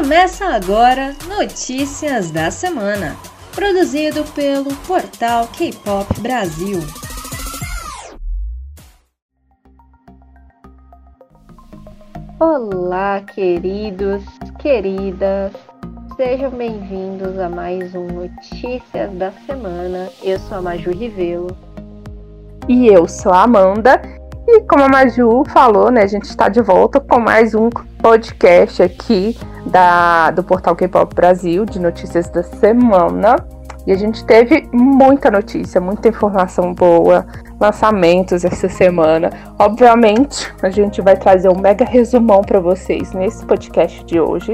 Começa agora Notícias da Semana, produzido pelo portal K-Pop Brasil. Olá, queridos, queridas, sejam bem-vindos a mais um Notícias da Semana. Eu sou a Maju Rivelo. E eu sou a Amanda. E como a Maju falou, né, a gente está de volta com mais um podcast aqui da, do portal K-Pop Brasil, de notícias da semana. E a gente teve muita notícia, muita informação boa, lançamentos essa semana. Obviamente, a gente vai trazer um mega resumão para vocês nesse podcast de hoje.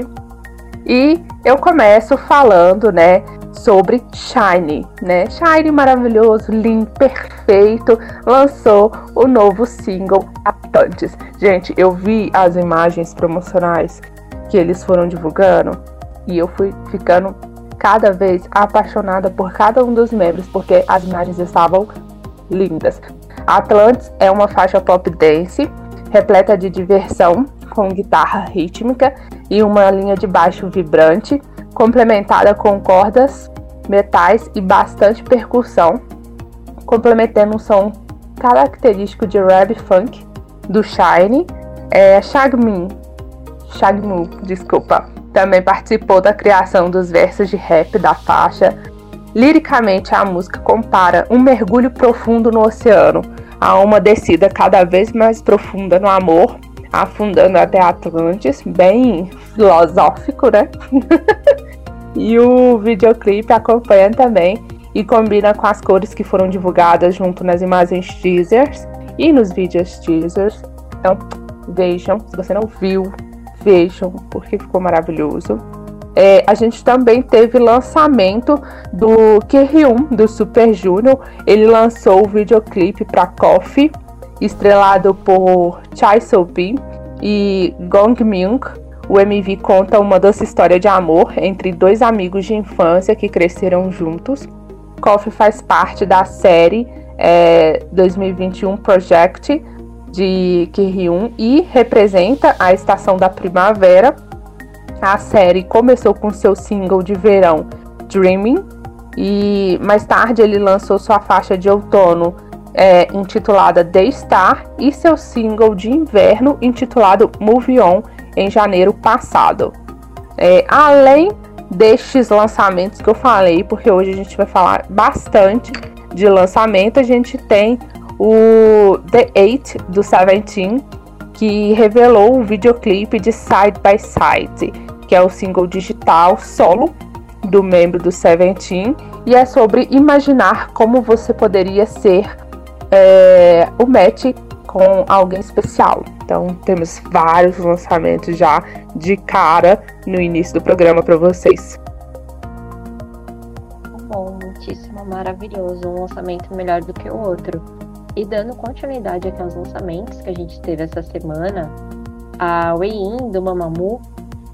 E eu começo falando, né, sobre Shine, né? Shine maravilhoso, lindo, perfeito, lançou o novo single Atlantis. Gente, eu vi as imagens promocionais que eles foram divulgando e eu fui ficando cada vez apaixonada por cada um dos membros, porque as imagens estavam lindas. Atlantis é uma faixa pop dance repleta de diversão, com guitarra rítmica e uma linha de baixo vibrante, complementada com cordas, metais e bastante percussão, complementando um som característico de rap funk do Shine. É, Shagmin, Shagmu, desculpa, também participou da criação dos versos de rap da faixa. Liricamente, a música compara um mergulho profundo no oceano a uma descida cada vez mais profunda no amor, afundando até Atlantis, bem filosófico, né? e o videoclipe acompanha também e combina com as cores que foram divulgadas junto nas imagens teasers e nos vídeos teasers. Então, vejam, se você não viu, vejam, porque ficou maravilhoso. É, a gente também teve lançamento do Kyhyun, do Super Junior. Ele lançou o videoclipe para Coffee, estrelado por Chai Sobi e Gong Myung. O MV conta uma doce história de amor entre dois amigos de infância que cresceram juntos. Coffee faz parte da série é, 2021 Project de Kyhyun e representa a estação da primavera. A série começou com seu single de verão Dreaming e mais tarde ele lançou sua faixa de outono é, intitulada The Star e seu single de inverno intitulado Move On em janeiro passado. É, além destes lançamentos que eu falei, porque hoje a gente vai falar bastante de lançamento, a gente tem o The Eight do Seventeen, que revelou o videoclipe de Side by Side, que é o single digital solo do membro do Seventeen, e é sobre imaginar como você poderia ser é, o match com alguém especial. Então temos vários lançamentos já de cara no início do programa para vocês. Bom, muitíssimo maravilhoso, um lançamento melhor do que o outro. E dando continuidade aqui aos lançamentos que a gente teve essa semana, a Wei-In do Mamamoo,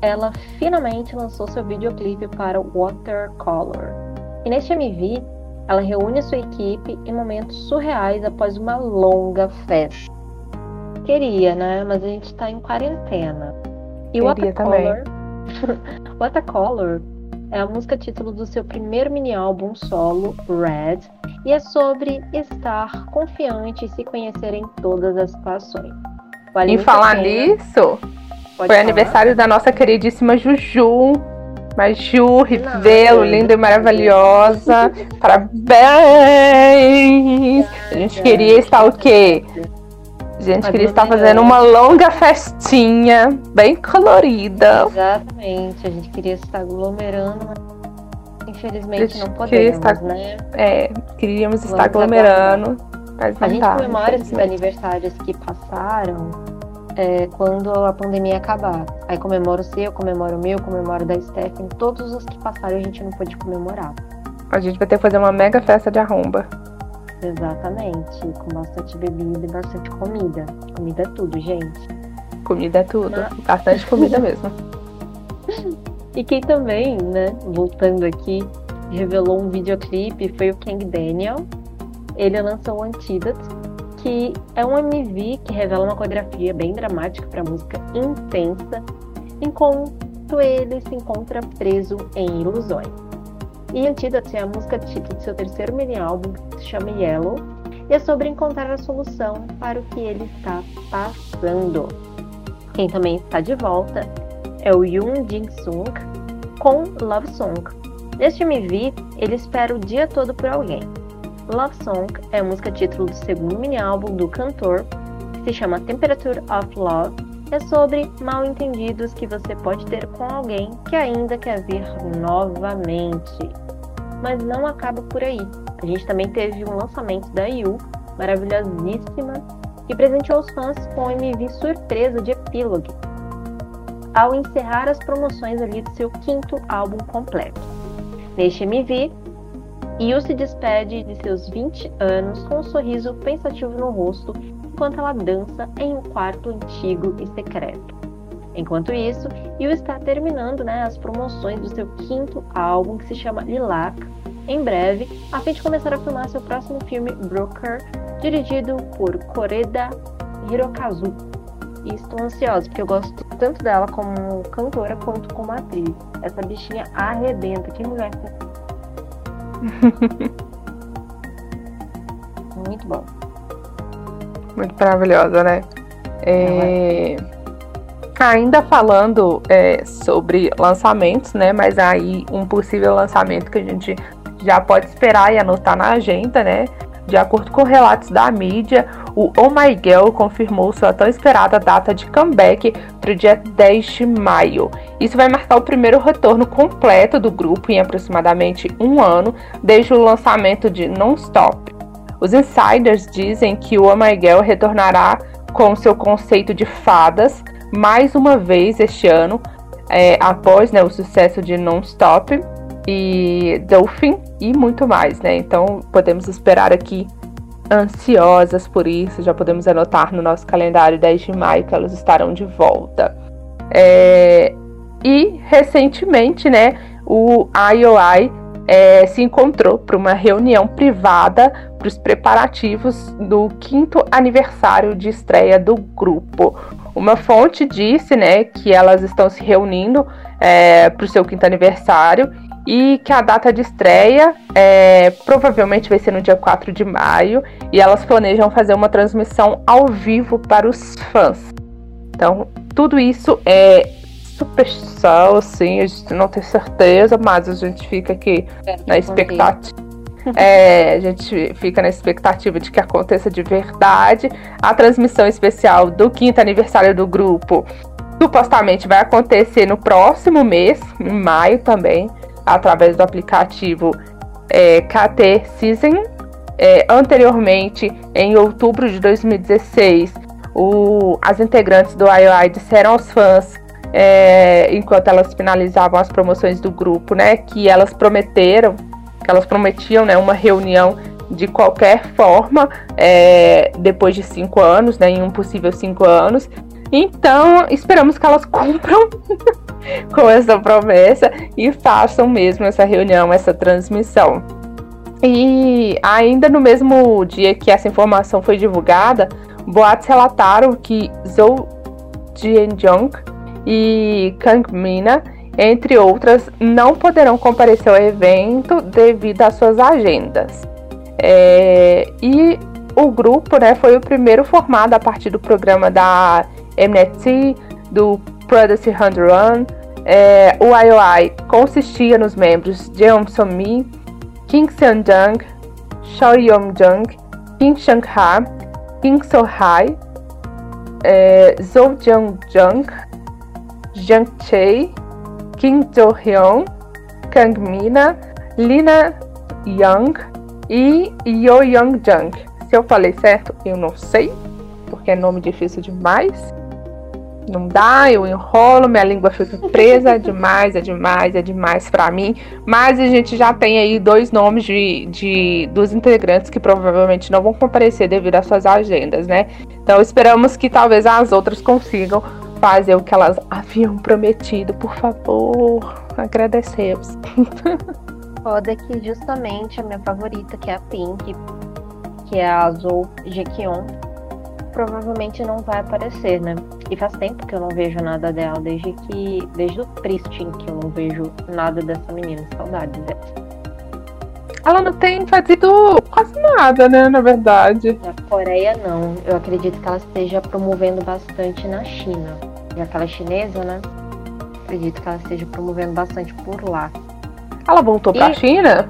ela finalmente lançou seu videoclipe para Watercolor. E neste MV, ela reúne sua equipe em momentos surreais após uma longa festa. Queria, né? Mas a gente tá em quarentena. E Queria Watercolor. Watercolor é a música título do seu primeiro mini álbum solo, Red, e é sobre estar confiante e se conhecer em todas as situações. Vale e falar nisso, foi falar? aniversário da nossa queridíssima Juju. Maju, Rivelo, linda e maravilhosa. Parabéns! A gente queria estar o quê? Gente queria estar fazendo uma longa festinha, bem colorida. Exatamente, a gente queria estar aglomerando, infelizmente não podemos, estar, né? É, queríamos Vamos estar aglomerando. Mas a gente comemora esses aniversários que passaram é, quando a pandemia acabar. Aí comemoro o seu, comemoro o meu, comemoro da Stephanie. Todos os que passaram a gente não pôde comemorar. A gente vai ter que fazer uma mega festa de arromba. Exatamente, com bastante bebida e bastante comida. Comida é tudo, gente. Comida é tudo. Mas... Bastante comida mesmo. E quem também, né, voltando aqui, revelou um videoclipe foi o Kang Daniel. Ele lançou o Antidote, que é um MV que revela uma coreografia bem dramática para música intensa, enquanto ele se encontra preso em ilusões. E Antidote é a música título de seu terceiro mini-álbum, que se chama Yellow, e é sobre encontrar a solução para o que ele está passando. Quem também está de volta é o Yoon Jin-sung com Love Song. Neste MV, ele espera o dia todo por alguém. Love Song é a música título do segundo mini-álbum do cantor, que se chama Temperature of Love. É sobre mal entendidos que você pode ter com alguém que ainda quer vir novamente. Mas não acaba por aí. A gente também teve um lançamento da IU, maravilhosíssima, que presenteou os fãs com o MV surpresa de Epilogue, ao encerrar as promoções ali do seu quinto álbum completo. Neste MV, Yu se despede de seus 20 anos com um sorriso pensativo no rosto enquanto ela dança em um quarto antigo e secreto. Enquanto isso, Yu está terminando né, as promoções do seu quinto álbum que se chama Lilac em breve, a fim de começar a filmar seu próximo filme Broker, dirigido por Koreda Hirokazu. E estou ansiosa, porque eu gosto tanto dela como cantora quanto como atriz. Essa bichinha arrebenta, que mulher. Muito bom. Muito maravilhosa, né? É... Ainda falando é, sobre lançamentos, né? Mas aí um possível lançamento que a gente já pode esperar e anotar na agenda, né? De acordo com relatos da mídia, o Oh My Girl confirmou sua tão esperada data de comeback para o dia 10 de maio. Isso vai marcar o primeiro retorno completo do grupo em aproximadamente um ano desde o lançamento de Non-Stop. Os insiders dizem que o Girl retornará com seu conceito de fadas mais uma vez este ano, é, após né, o sucesso de Non-Stop e Dolphin e muito mais, né? Então podemos esperar aqui ansiosas por isso, já podemos anotar no nosso calendário 10 de maio que elas estarão de volta. É, e recentemente, né, o IOI é, se encontrou para uma reunião privada para os preparativos do quinto aniversário de estreia do grupo. Uma fonte disse, né, que elas estão se reunindo é, para o seu quinto aniversário e que a data de estreia é, provavelmente vai ser no dia 4 de maio e elas planejam fazer uma transmissão ao vivo para os fãs. Então, tudo isso é superstição, assim, a gente não tem certeza, mas a gente fica aqui na expectativa. É, a gente fica na expectativa de que aconteça de verdade. A transmissão especial do quinto aniversário do grupo supostamente vai acontecer no próximo mês, em maio também através do aplicativo é, KT Season. É, anteriormente, em outubro de 2016, o, as integrantes do IOI disseram aos fãs, é, enquanto elas finalizavam as promoções do grupo, né, que elas prometeram, que elas prometiam né, uma reunião de qualquer forma é, depois de cinco anos, né, em um possível cinco anos. Então, esperamos que elas cumpram com essa promessa e façam mesmo essa reunião, essa transmissão. E ainda no mesmo dia que essa informação foi divulgada, boatos relataram que Zhou Jianjong e Kang Mina, entre outras, não poderão comparecer ao evento devido às suas agendas. É, e o grupo né, foi o primeiro formado a partir do programa da MNET, do Produce 101, é, o IOI consistia nos membros Jeon So-mi, Kim Seon-jung, Choi Yong-jung, Kim Sang-ha, Kim So-hai, é, Zo Jung-jung, Jung Chae, Kim Jo-hyun, Kang Mina, Lina Young e Yo Young-jung. Se eu falei certo, eu não sei, porque é nome difícil demais não dá, eu enrolo, minha língua fica presa, é demais, é demais, é demais para mim. Mas a gente já tem aí dois nomes de, de dos integrantes que provavelmente não vão comparecer devido às suas agendas, né? Então esperamos que talvez as outras consigam fazer o que elas haviam prometido, por favor. Agradecemos. Foda que justamente a minha favorita, que é a Pink, que é a Azul Jequion, provavelmente não vai aparecer, né? E faz tempo que eu não vejo nada dela, desde que. Desde o Pristin que eu não vejo nada dessa menina. Saudades dessa. Ela não tem feito quase nada, né? Na verdade. Na Coreia não. Eu acredito que ela esteja promovendo bastante na China. E aquela chinesa, né? Acredito que ela esteja promovendo bastante por lá. Ela voltou pra E- China?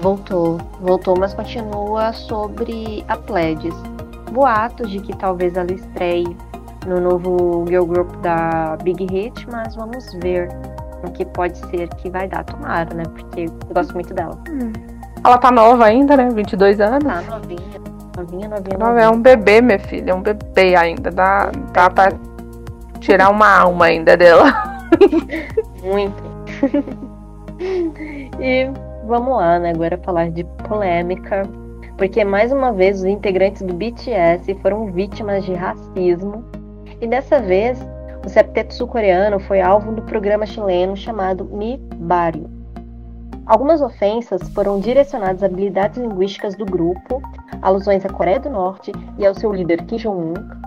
Voltou, voltou, mas continua sobre a Pledges. Boatos de que talvez ela estreie no novo girl group da Big Hit, mas vamos ver o que pode ser que vai dar. Tomara, né? Porque eu gosto muito dela. Ela tá nova ainda, né? 22 anos. Tá novinha, novinha, novinha, é novinha. um bebê, minha filha. É um bebê ainda. Dá, dá pra tirar uma alma ainda dela. Muito. e vamos lá, né? Agora falar de polêmica. Porque mais uma vez os integrantes do BTS foram vítimas de racismo. E dessa vez, o septeto sul-coreano foi alvo do programa chileno chamado Mi Barrio. Algumas ofensas foram direcionadas às habilidades linguísticas do grupo, alusões à Coreia do Norte e ao seu líder Kim Jong-un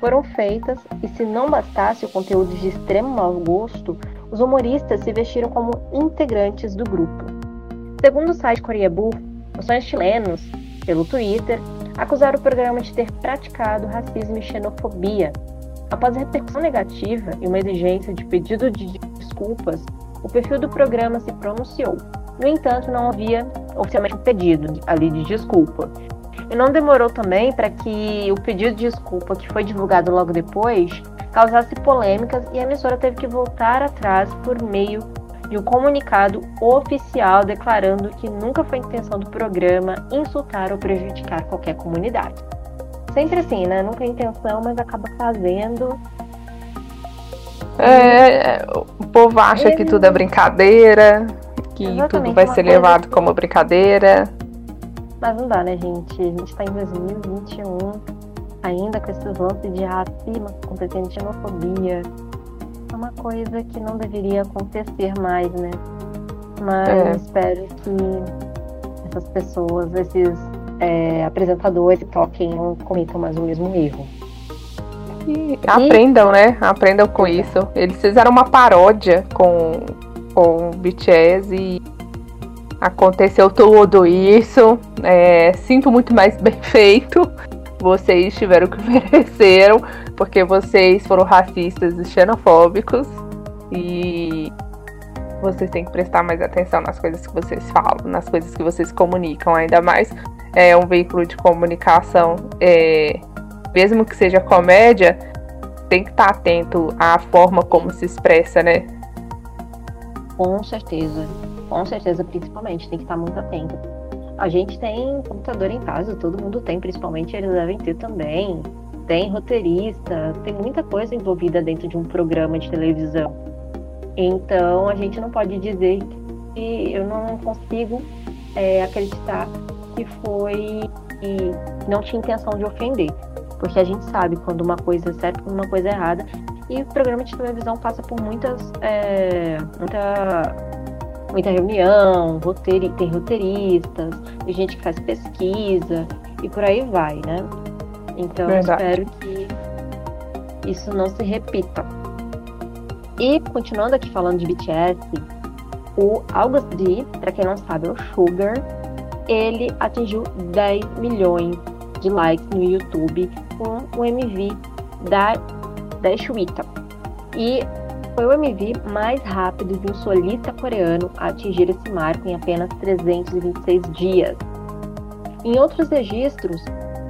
foram feitas, e se não bastasse o conteúdo de extremo mau gosto, os humoristas se vestiram como integrantes do grupo. Segundo o site Coreabu, fãs chilenos, pelo Twitter, acusaram o programa de ter praticado racismo e xenofobia. Após a repercussão negativa e uma exigência de pedido de desculpas, o perfil do programa se pronunciou. No entanto, não havia oficialmente um pedido ali de desculpa. E não demorou também para que o pedido de desculpa, que foi divulgado logo depois, causasse polêmicas e a emissora teve que voltar atrás por meio de um comunicado oficial declarando que nunca foi intenção do programa insultar ou prejudicar qualquer comunidade. Sempre assim, né? Nunca é intenção, mas acaba fazendo. É, o povo acha que tudo é brincadeira, que Exatamente, tudo vai ser coisa levado como brincadeira. Mas não dá, né, gente? A gente tá em 2021, ainda com esses lances de racismo de xenofobia. É uma coisa que não deveria acontecer mais, né? Mas É. eu espero que essas pessoas, esses é, apresentadores que toquem, não cometam mais o mesmo erro. E aprendam, né? Aprendam com isso. Eles fizeram uma paródia com, com o BTS e aconteceu tudo isso. É, sinto muito mais bem feito. Vocês tiveram o que mereceram, porque vocês foram racistas e xenofóbicos. E vocês têm que prestar mais atenção nas coisas que vocês falam, nas coisas que vocês comunicam, ainda mais é um veículo de comunicação. É, mesmo que seja comédia, tem que estar atento à forma como se expressa, né? Com certeza. Com certeza, principalmente. Tem que estar muito atento. A gente tem computador em casa, todo mundo tem, principalmente eles devem ter também. Tem roteirista, tem muita coisa envolvida dentro de um programa de televisão. Então a gente não pode dizer que eu não consigo é, acreditar que foi e não tinha intenção de ofender. Porque a gente sabe quando uma coisa é certa quando uma coisa é errada. E o programa de televisão passa por muitas. é, muita, muita reunião, roteiri, tem roteiristas, tem gente que faz pesquisa e por aí vai, né? Então Verdade. espero que isso não se repita. E continuando aqui falando de BTS, o August D, pra quem não sabe, é o Sugar, ele atingiu 10 milhões de likes no YouTube com o MV da, da Shuita. E foi o MV mais rápido de um solista coreano a atingir esse marco em apenas 326 dias. Em outros registros,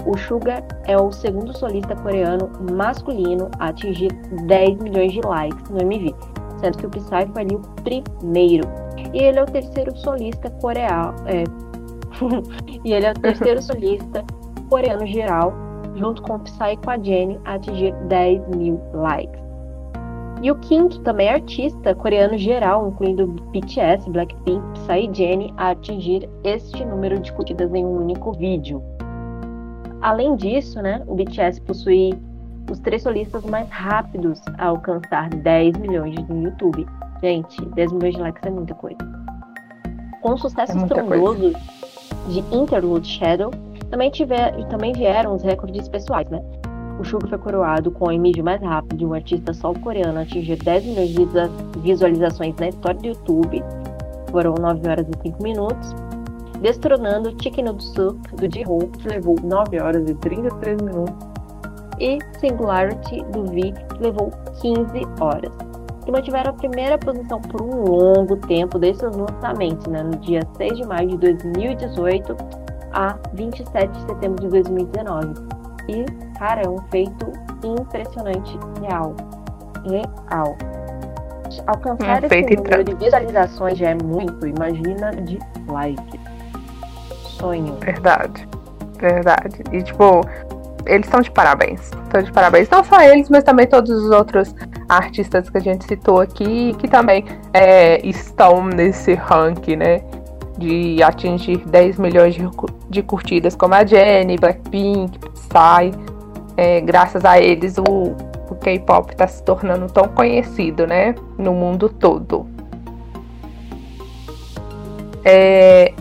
o Suga é o segundo solista coreano masculino a atingir 10 milhões de likes no MV, sendo que o Psy foi ali o primeiro. E ele é o terceiro solista coreano. é, e ele é o terceiro solista coreano geral, junto com o Psy e com a Jennie, a atingir 10 mil likes. E o quinto também é artista coreano geral, incluindo BTS, Blackpink, Psy Jennie, a atingir este número de curtidas em um único vídeo. Além disso, né, o BTS possui os três solistas mais rápidos a alcançar 10 milhões no YouTube. Gente, 10 milhões de likes é muita coisa. Com o sucesso É estrondoso de Interlude Shadow, também, tiver, também vieram os recordes pessoais, né? O Suga foi coroado com o mídia mais rápido de um artista sul-coreano a atingir 10 milhões de visualizações na história do YouTube. Foram 9 horas e 5 minutos. Destronando Chicken Noodle Soup do J-Hope, que levou 9 horas e 33 minutos. E Singularity do V, que levou 15 horas. E mantiveram a primeira posição por um longo tempo desde seus lançamentos, né, no dia 6 de maio de 2018 a 27 de setembro de 2019. E, cara, é um feito impressionante, real. Real. Alcançar um esse número de visualizações já é muito, imagina de like. Sonho. Verdade. Verdade. E, tipo, eles estão de parabéns. Estão de parabéns. Não só eles, mas também todos os outros artistas que a gente citou aqui, que também é, estão nesse ranking, né? de atingir 10 milhões de, de curtidas, como a Jenny, Blackpink, Psy. É, graças a eles, o, o K-pop está se tornando tão conhecido, né, no mundo todo. É,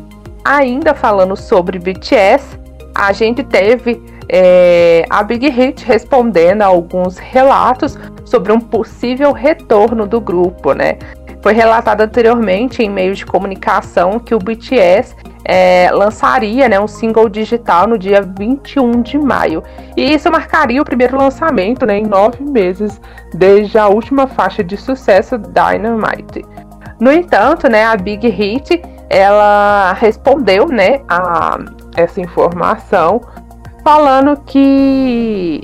ainda falando sobre BTS, a gente teve é, a Big Hit respondendo a alguns relatos sobre um possível retorno do grupo, né? Foi relatado anteriormente em meios de comunicação que o BTS é, lançaria né, um single digital no dia 21 de maio. E isso marcaria o primeiro lançamento né, em nove meses, desde a última faixa de sucesso Dynamite. No entanto, né, a Big Hit ela respondeu né, a essa informação falando que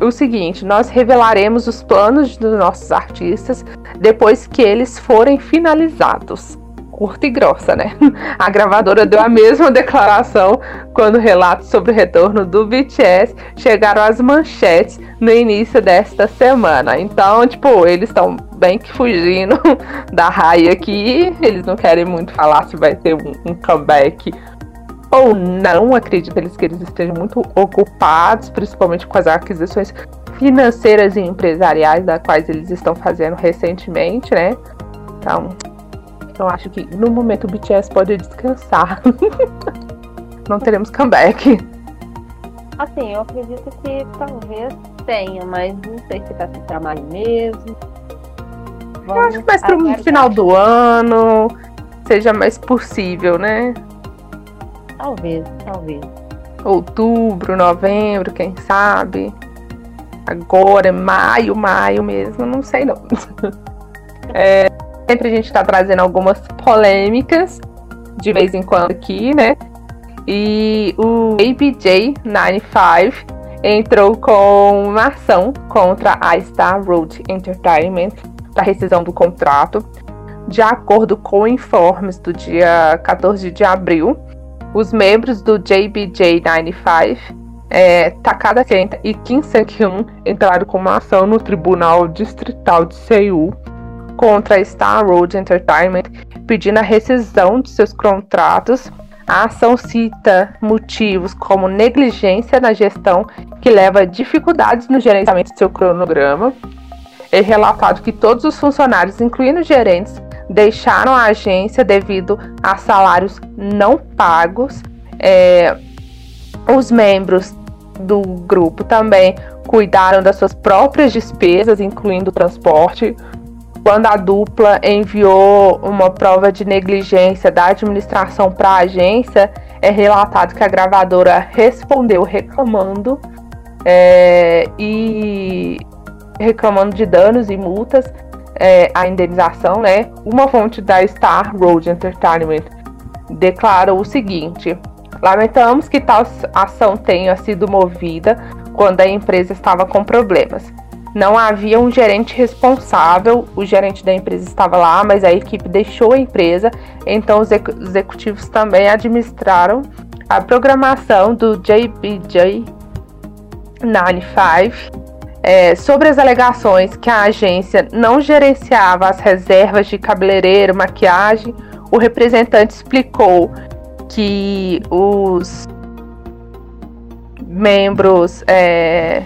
o seguinte: nós revelaremos os planos dos nossos artistas depois que eles forem finalizados. Curta e grossa, né? A gravadora deu a mesma declaração quando relatos sobre o retorno do BTS chegaram às manchetes no início desta semana. Então, tipo, eles estão bem que fugindo da raia aqui. Eles não querem muito falar se vai ter um, um comeback ou não, acredito eles que eles estejam muito ocupados, principalmente com as aquisições financeiras e empresariais das quais eles estão fazendo recentemente, né? Então, eu acho que no momento o BTS pode descansar. não teremos comeback. Assim, eu acredito que talvez tenha, mas não sei se vai ser trabalho mesmo. Vamos eu acho que mais pro final do ano seja mais possível, né? Talvez, talvez. Outubro, novembro, quem sabe. Agora, maio, maio mesmo, não sei não. é, sempre a gente tá trazendo algumas polêmicas de vez em quando aqui, né? E o ABJ95 entrou com uma ação contra a Star Road Entertainment para rescisão do contrato. De acordo com informes do dia 14 de abril, os membros do JBJ95, é, Takada Kenta e Kim Seok-hyun entraram com uma ação no Tribunal Distrital de Seul contra a Star Road Entertainment, pedindo a rescisão de seus contratos. A ação cita motivos como negligência na gestão que leva a dificuldades no gerenciamento de seu cronograma. É relatado que todos os funcionários, incluindo gerentes, deixaram a agência devido a salários não pagos. É, os membros do grupo também cuidaram das suas próprias despesas, incluindo transporte. Quando a dupla enviou uma prova de negligência da administração para a agência, é relatado que a gravadora respondeu reclamando é, e reclamando de danos e multas é, a indenização, né? Uma fonte da Star Road Entertainment declara o seguinte: Lamentamos que tal ação tenha sido movida quando a empresa estava com problemas. Não havia um gerente responsável, o gerente da empresa estava lá, mas a equipe deixou a empresa, então os executivos também administraram a programação do JBJ 95 é, sobre as alegações que a agência não gerenciava as reservas de cabeleireiro, maquiagem, o representante explicou que os membros é,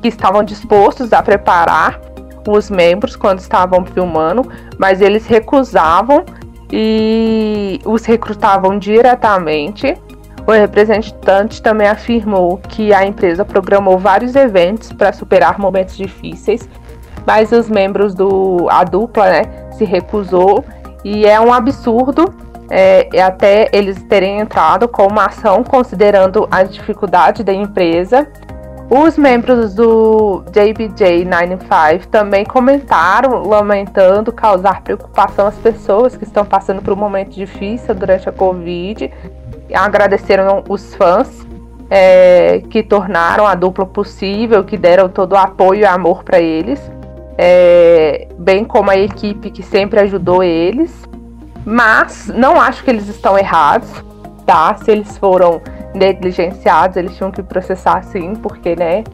que estavam dispostos a preparar os membros quando estavam filmando, mas eles recusavam e os recrutavam diretamente. O representante também afirmou que a empresa programou vários eventos para superar momentos difíceis, mas os membros do a dupla, né, se recusou e é um absurdo é, até eles terem entrado com uma ação considerando a dificuldade da empresa. Os membros do JBJ 95 também comentaram, lamentando causar preocupação às pessoas que estão passando por um momento difícil durante a Covid. Agradeceram os fãs é, que tornaram a dupla possível, que deram todo o apoio e amor para eles, é, bem como a equipe que sempre ajudou eles. Mas não acho que eles estão errados, tá? Se eles foram negligenciados, eles tinham que processar sim, porque, né,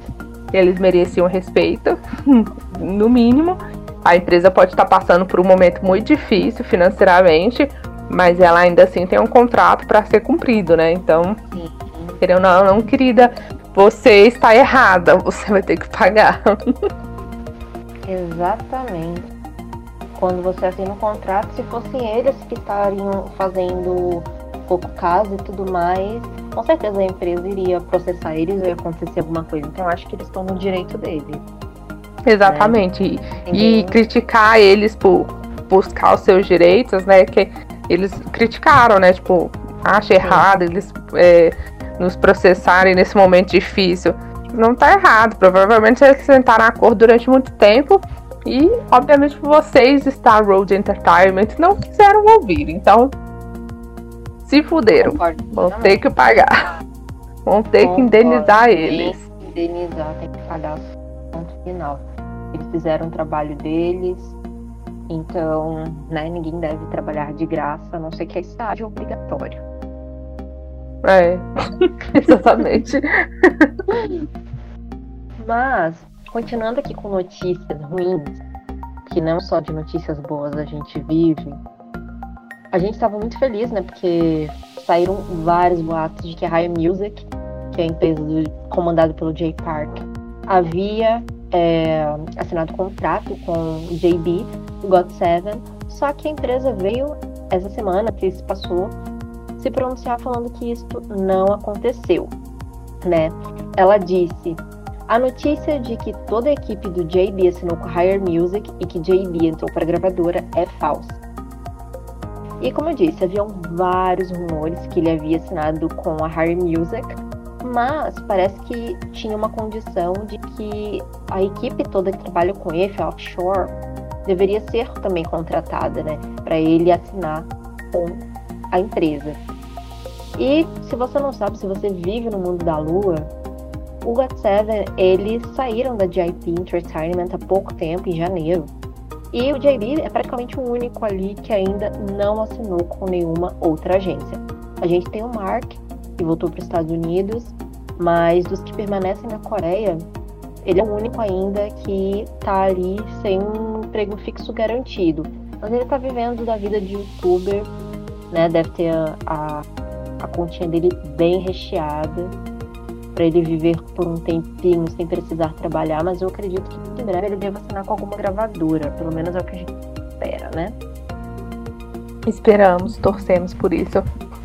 eles mereciam respeito, no mínimo. A empresa pode estar passando por um momento muito difícil financeiramente, mas ela ainda assim tem um contrato para ser cumprido, né? Então, querendo não, não, querida, você está errada, você vai ter que pagar. Exatamente quando você assina um contrato, se fossem eles que estariam fazendo pouco caso e tudo mais, com certeza a empresa iria processar eles ou ia acontecer alguma coisa. Então eu acho que eles estão no direito deles. Exatamente. Né? E, e criticar eles por buscar os seus direitos, né? Que eles criticaram, né? Tipo, acha errado eles é, nos processarem nesse momento difícil. Não tá errado. Provavelmente eles sentaram a acordo durante muito tempo e, obviamente, vocês, Star Road Entertainment, não quiseram ouvir. Então, se fuderam. Concordo, vão ter que pagar. Vão ter Concordo, que indenizar eles. Indenizar, tem que pagar ponto final. Eles fizeram o trabalho deles. Então, né, ninguém deve trabalhar de graça, a não ser que é estágio obrigatório. É, exatamente. Mas Continuando aqui com notícias ruins, que não só de notícias boas a gente vive, a gente estava muito feliz, né? Porque saíram vários boatos de que a High Music, que é a empresa do, comandada pelo Jay Park, havia é, assinado contrato com o JB, do God7, só que a empresa veio essa semana que se passou se pronunciar falando que isso não aconteceu, né? Ela disse a notícia de que toda a equipe do JB assinou com Higher Music e que JB entrou para a gravadora é falsa. E como eu disse, haviam vários rumores que ele havia assinado com a Higher Music, mas parece que tinha uma condição de que a equipe toda que trabalha com ele, offshore, deveria ser também contratada, né, para ele assinar com a empresa. E se você não sabe, se você vive no mundo da lua, o GOT7, eles saíram da JP Entertainment há pouco tempo, em janeiro. E o JB é praticamente o único ali que ainda não assinou com nenhuma outra agência. A gente tem o Mark, que voltou para os Estados Unidos, mas dos que permanecem na Coreia, ele é o único ainda que está ali sem um emprego fixo garantido. Mas ele está vivendo da vida de youtuber, né? Deve ter a, a, a continha dele bem recheada para ele viver por um tempinho sem precisar trabalhar, mas eu acredito que em breve ele deva assinar com alguma gravadora, pelo menos é o que a gente espera, né? Esperamos, torcemos por isso.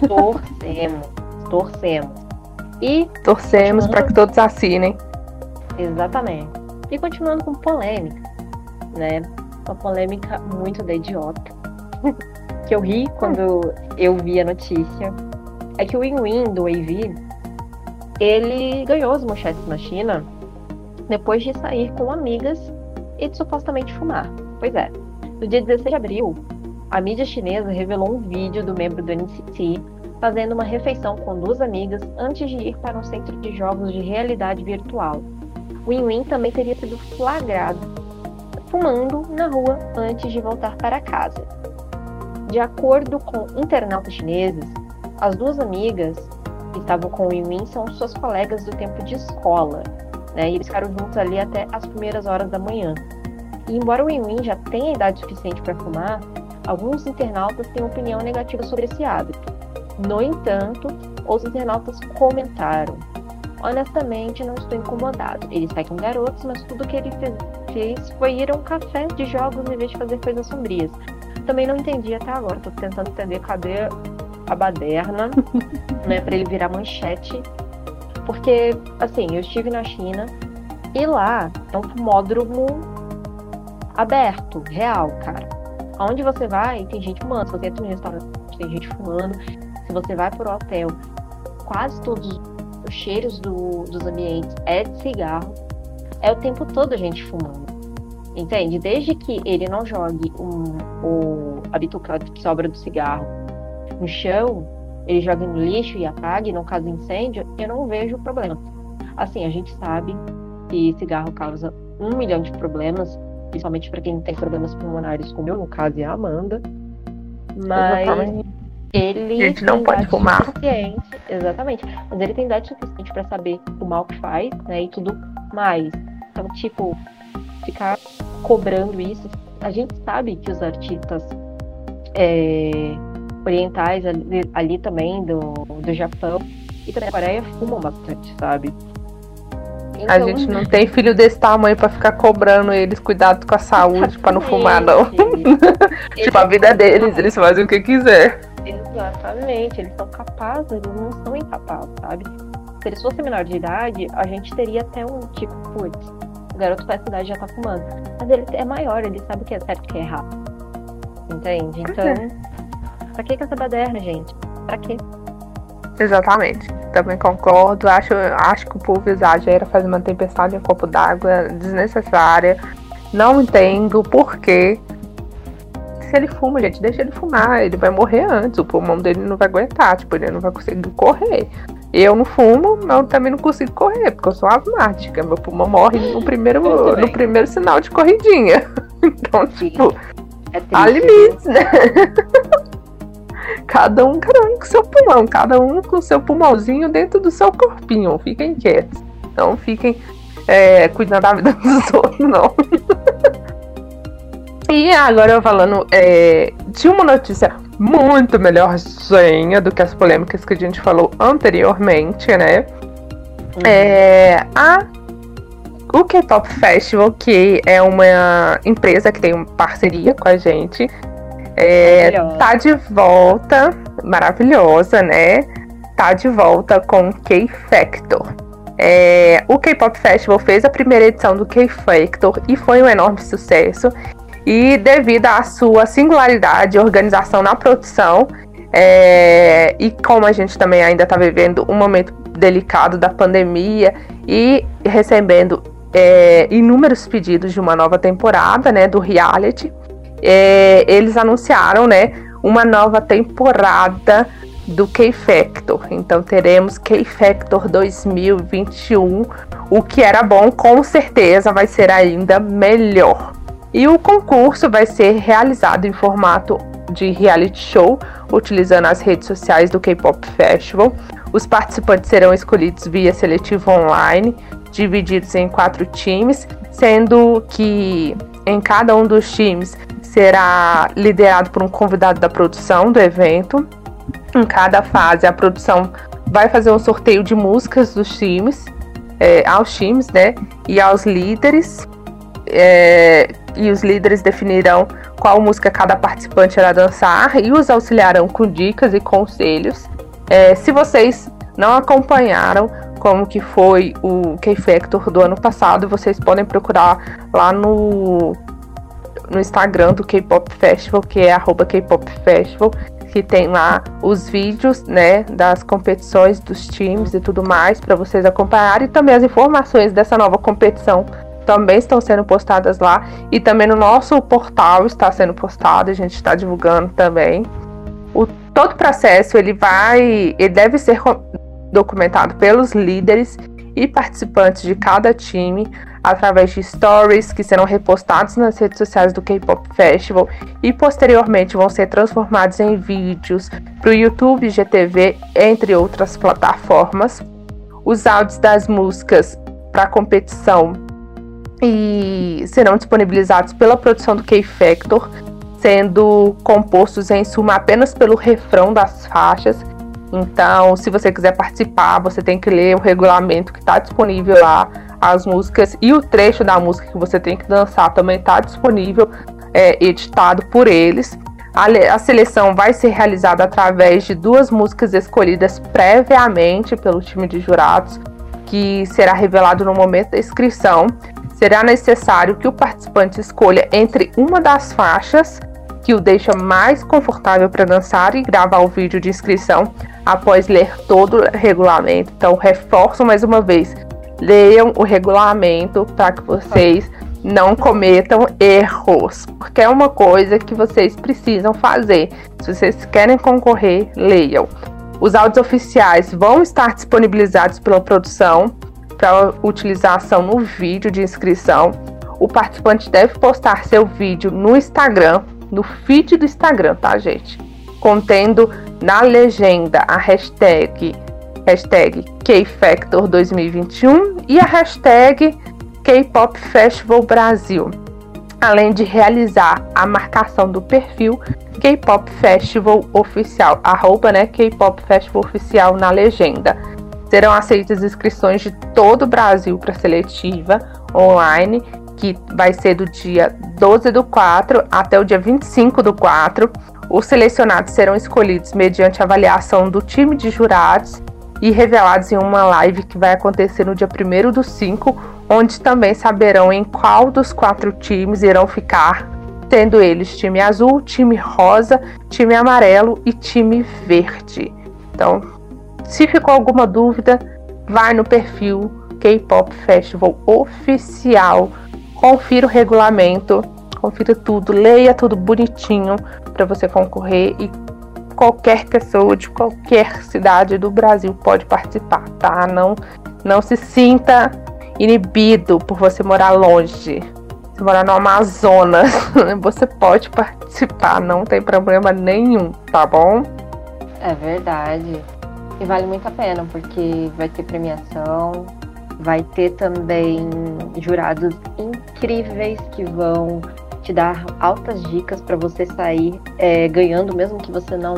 Torcemos, torcemos. E torcemos para que todos assinem. Exatamente. E continuando com polêmica, né? Uma polêmica muito da idiota. que eu ri quando eu vi a notícia. É que o Win-Win do AV ele ganhou as manchetes na China depois de sair com amigas e de supostamente fumar. Pois é, no dia 16 de abril, a mídia chinesa revelou um vídeo do membro do NCT fazendo uma refeição com duas amigas antes de ir para um centro de jogos de realidade virtual. Win Win também teria sido flagrado fumando na rua antes de voltar para casa. De acordo com internautas chineses, as duas amigas que estavam com o Yumin são suas colegas do tempo de escola, né? E eles ficaram juntos ali até as primeiras horas da manhã. E embora o Yumin já tenha idade suficiente para fumar, alguns internautas têm opinião negativa sobre esse hábito. No entanto, os internautas comentaram: Honestamente, não estou incomodado. Ele sai com garotos, mas tudo que ele fez foi ir a um café de jogos em vez de fazer coisas sombrias. Também não entendi até agora, estou tentando entender cadê a baderna, né, para ele virar manchete. Porque, assim, eu estive na China e lá é um fumódromo aberto, real, cara. Aonde você vai, tem gente fumando. Se você entra no restaurante, tem gente fumando. Se você vai pro hotel, quase todos os cheiros do, dos ambientes é de cigarro. É o tempo todo a gente fumando. Entende? Desde que ele não jogue um, o, a bituca que sobra do cigarro no chão, ele jogue no lixo e apague, não causa incêndio, eu não vejo problema. Assim, a gente sabe que cigarro causa um milhão de problemas, principalmente para quem tem problemas pulmonares, como eu, no caso, e a Amanda. Mas exatamente. ele. A gente não pode fumar. Suficiente, exatamente. Mas ele tem idade suficiente para saber o mal que faz, né? E tudo mais. Então, tipo, ficar cobrando isso. A gente sabe que os artistas é, orientais ali, ali, também, do, do Japão e também da Coreia, fumam bastante, sabe? Então, a gente não tem filho desse tamanho para ficar cobrando eles cuidado com a saúde para não fumar, não. tipo, a vida deles, eles fazem o que quiser. Exatamente, eles são capazes, eles não são incapazes, sabe? Se eles fossem menor de idade, a gente teria até um tipo, putz, o garoto com essa idade já tá fumando. Mas ele é maior, ele sabe o que é certo e o que é errado. Entende? Então, é. Pra que essa baderna, gente? Pra quê? Exatamente. Também concordo. Acho, acho que o povo exagera, faz uma tempestade em um copo d'água desnecessária. Não entendo por quê. Se ele fuma, gente, deixa ele fumar. Ele vai morrer antes. O pulmão dele não vai aguentar. Tipo, ele não vai conseguir correr. Eu não fumo, mas eu também não consigo correr, porque eu sou asmática. Meu pulmão morre no primeiro, no primeiro sinal de corridinha. Então, tipo, é há limites, né? Cada um, cada um com seu pulmão, cada um com seu pulmãozinho dentro do seu corpinho. Fiquem quietos. Não fiquem é, cuidando da vida dos outros, não. e agora eu falando é, de uma notícia muito melhorzinha do que as polêmicas que a gente falou anteriormente, né? Uhum. É, a o K-Pop Festival, que é uma empresa que tem parceria com a gente, é, tá de volta, maravilhosa, né? Tá de volta com K-Factor. É, o K-Pop Festival fez a primeira edição do K-Factor e foi um enorme sucesso. E devido à sua singularidade e organização na produção, é, e como a gente também ainda está vivendo um momento delicado da pandemia e recebendo é, inúmeros pedidos de uma nova temporada né, do reality, é, eles anunciaram, né, uma nova temporada do K-Factor. Então teremos K-Factor 2021. O que era bom, com certeza vai ser ainda melhor. E o concurso vai ser realizado em formato de reality show, utilizando as redes sociais do K-Pop Festival. Os participantes serão escolhidos via seletivo online, divididos em quatro times, sendo que em cada um dos times será liderado por um convidado da produção do evento. Em cada fase, a produção vai fazer um sorteio de músicas dos times, é, aos times, né? E aos líderes. É, e os líderes definirão qual música cada participante irá dançar e os auxiliarão com dicas e conselhos. É, se vocês não acompanharam como que foi o K-Factor do ano passado, vocês podem procurar lá no no Instagram do K-Pop Festival, que é arroba K-Pop Festival, que tem lá os vídeos, né, das competições dos times e tudo mais para vocês acompanharem e também as informações dessa nova competição também estão sendo postadas lá e também no nosso portal está sendo postado, a gente está divulgando também. O todo processo ele vai, ele deve ser documentado pelos líderes e participantes de cada time através de stories que serão repostados nas redes sociais do K-Pop Festival e posteriormente vão ser transformados em vídeos para o YouTube, GTV, entre outras plataformas. Os áudios das músicas para competição e serão disponibilizados pela produção do K-Factor, sendo compostos em suma apenas pelo refrão das faixas. Então, se você quiser participar, você tem que ler o regulamento que está disponível lá as músicas e o trecho da música que você tem que dançar também está disponível, é, editado por eles. A, a seleção vai ser realizada através de duas músicas escolhidas previamente pelo time de jurados, que será revelado no momento da inscrição. Será necessário que o participante escolha entre uma das faixas que o deixa mais confortável para dançar e gravar o vídeo de inscrição após ler todo o regulamento. Então, reforço mais uma vez: leiam o regulamento para que vocês não cometam erros, porque é uma coisa que vocês precisam fazer. Se vocês querem concorrer, leiam. Os áudios oficiais vão estar disponibilizados pela produção para utilização no vídeo de inscrição. O participante deve postar seu vídeo no Instagram, no feed do Instagram, tá, gente? Contendo na legenda a hashtag, hashtag KFactor2021 e a hashtag K-Pop Festival Brasil, além de realizar a marcação do perfil K-Pop Festival Oficial, arroba né, K-Pop Festival Oficial na legenda. Serão aceitas inscrições de todo o Brasil para a seletiva online, que vai ser do dia 12 do 4 até o dia 25 do 4. Os selecionados serão escolhidos mediante avaliação do time de jurados e revelados em uma live que vai acontecer no dia 1 do 5, onde também saberão em qual dos quatro times irão ficar, tendo eles time azul, time rosa, time amarelo e time verde. Então, se ficou alguma dúvida, vai no perfil K-Pop Festival oficial, confira o regulamento, confira tudo, leia tudo bonitinho para você concorrer e qualquer pessoa de qualquer cidade do Brasil pode participar, tá? Não, não se sinta inibido por você morar longe. Se morar no Amazonas, você pode participar, não tem problema nenhum, tá bom? É verdade. E vale muito a pena, porque vai ter premiação, vai ter também jurados incríveis que vão te dar altas dicas para você sair é, ganhando, mesmo que você não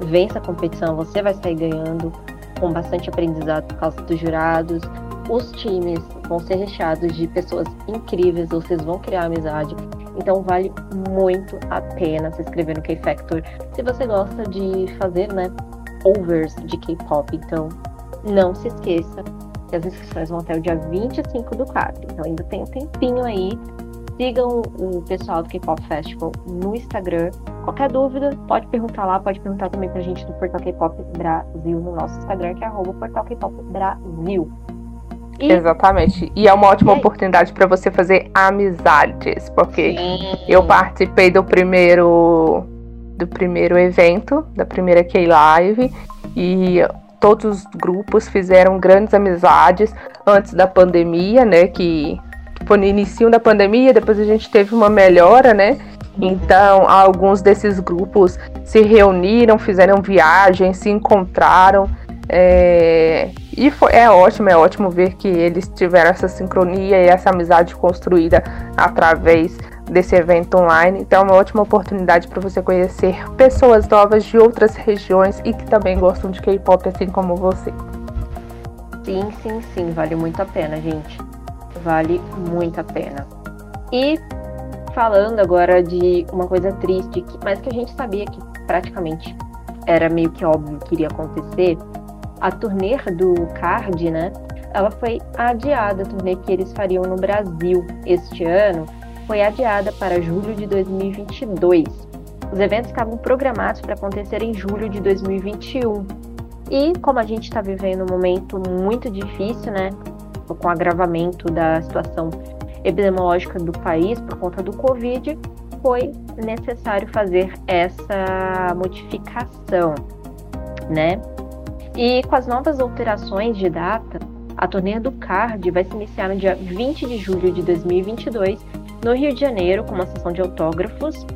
vença a competição, você vai sair ganhando com bastante aprendizado por causa dos jurados. Os times vão ser recheados de pessoas incríveis, vocês vão criar amizade. Então vale muito a pena se inscrever no K-Factor se você gosta de fazer, né, overs de K-pop. Então não se esqueça que as inscrições vão até o dia 25 do 4. Então ainda tem um tempinho aí Sigam o pessoal do K-Pop Festival no Instagram. Qualquer dúvida, pode perguntar lá, pode perguntar também pra gente do Portal K-Pop Brasil no nosso Instagram, que é arroba Portal K-Pop Brasil. E... Exatamente. E é uma ótima oportunidade para você fazer amizades, porque Sim. eu participei do primeiro do primeiro evento, da primeira K-Live, e todos os grupos fizeram grandes amizades antes da pandemia, né, que foi no início da pandemia, depois a gente teve uma melhora, né? Então, alguns desses grupos se reuniram, fizeram viagens, se encontraram. É... E foi, é ótimo, é ótimo ver que eles tiveram essa sincronia e essa amizade construída através desse evento online. Então, é uma ótima oportunidade para você conhecer pessoas novas de outras regiões e que também gostam de K-pop, assim como você. Sim, sim, sim, vale muito a pena, gente vale muito a pena. E falando agora de uma coisa triste, mas que a gente sabia que praticamente era meio que óbvio que iria acontecer, a turnê do Card, né? Ela foi adiada, a turnê que eles fariam no Brasil este ano foi adiada para julho de 2022. Os eventos estavam programados para acontecer em julho de 2021. E como a gente está vivendo um momento muito difícil, né? com o agravamento da situação epidemiológica do país por conta do Covid, foi necessário fazer essa modificação, né? E com as novas alterações de data, a turnê do CARD vai se iniciar no dia 20 de julho de 2022, no Rio de Janeiro, com uma sessão de autógrafos,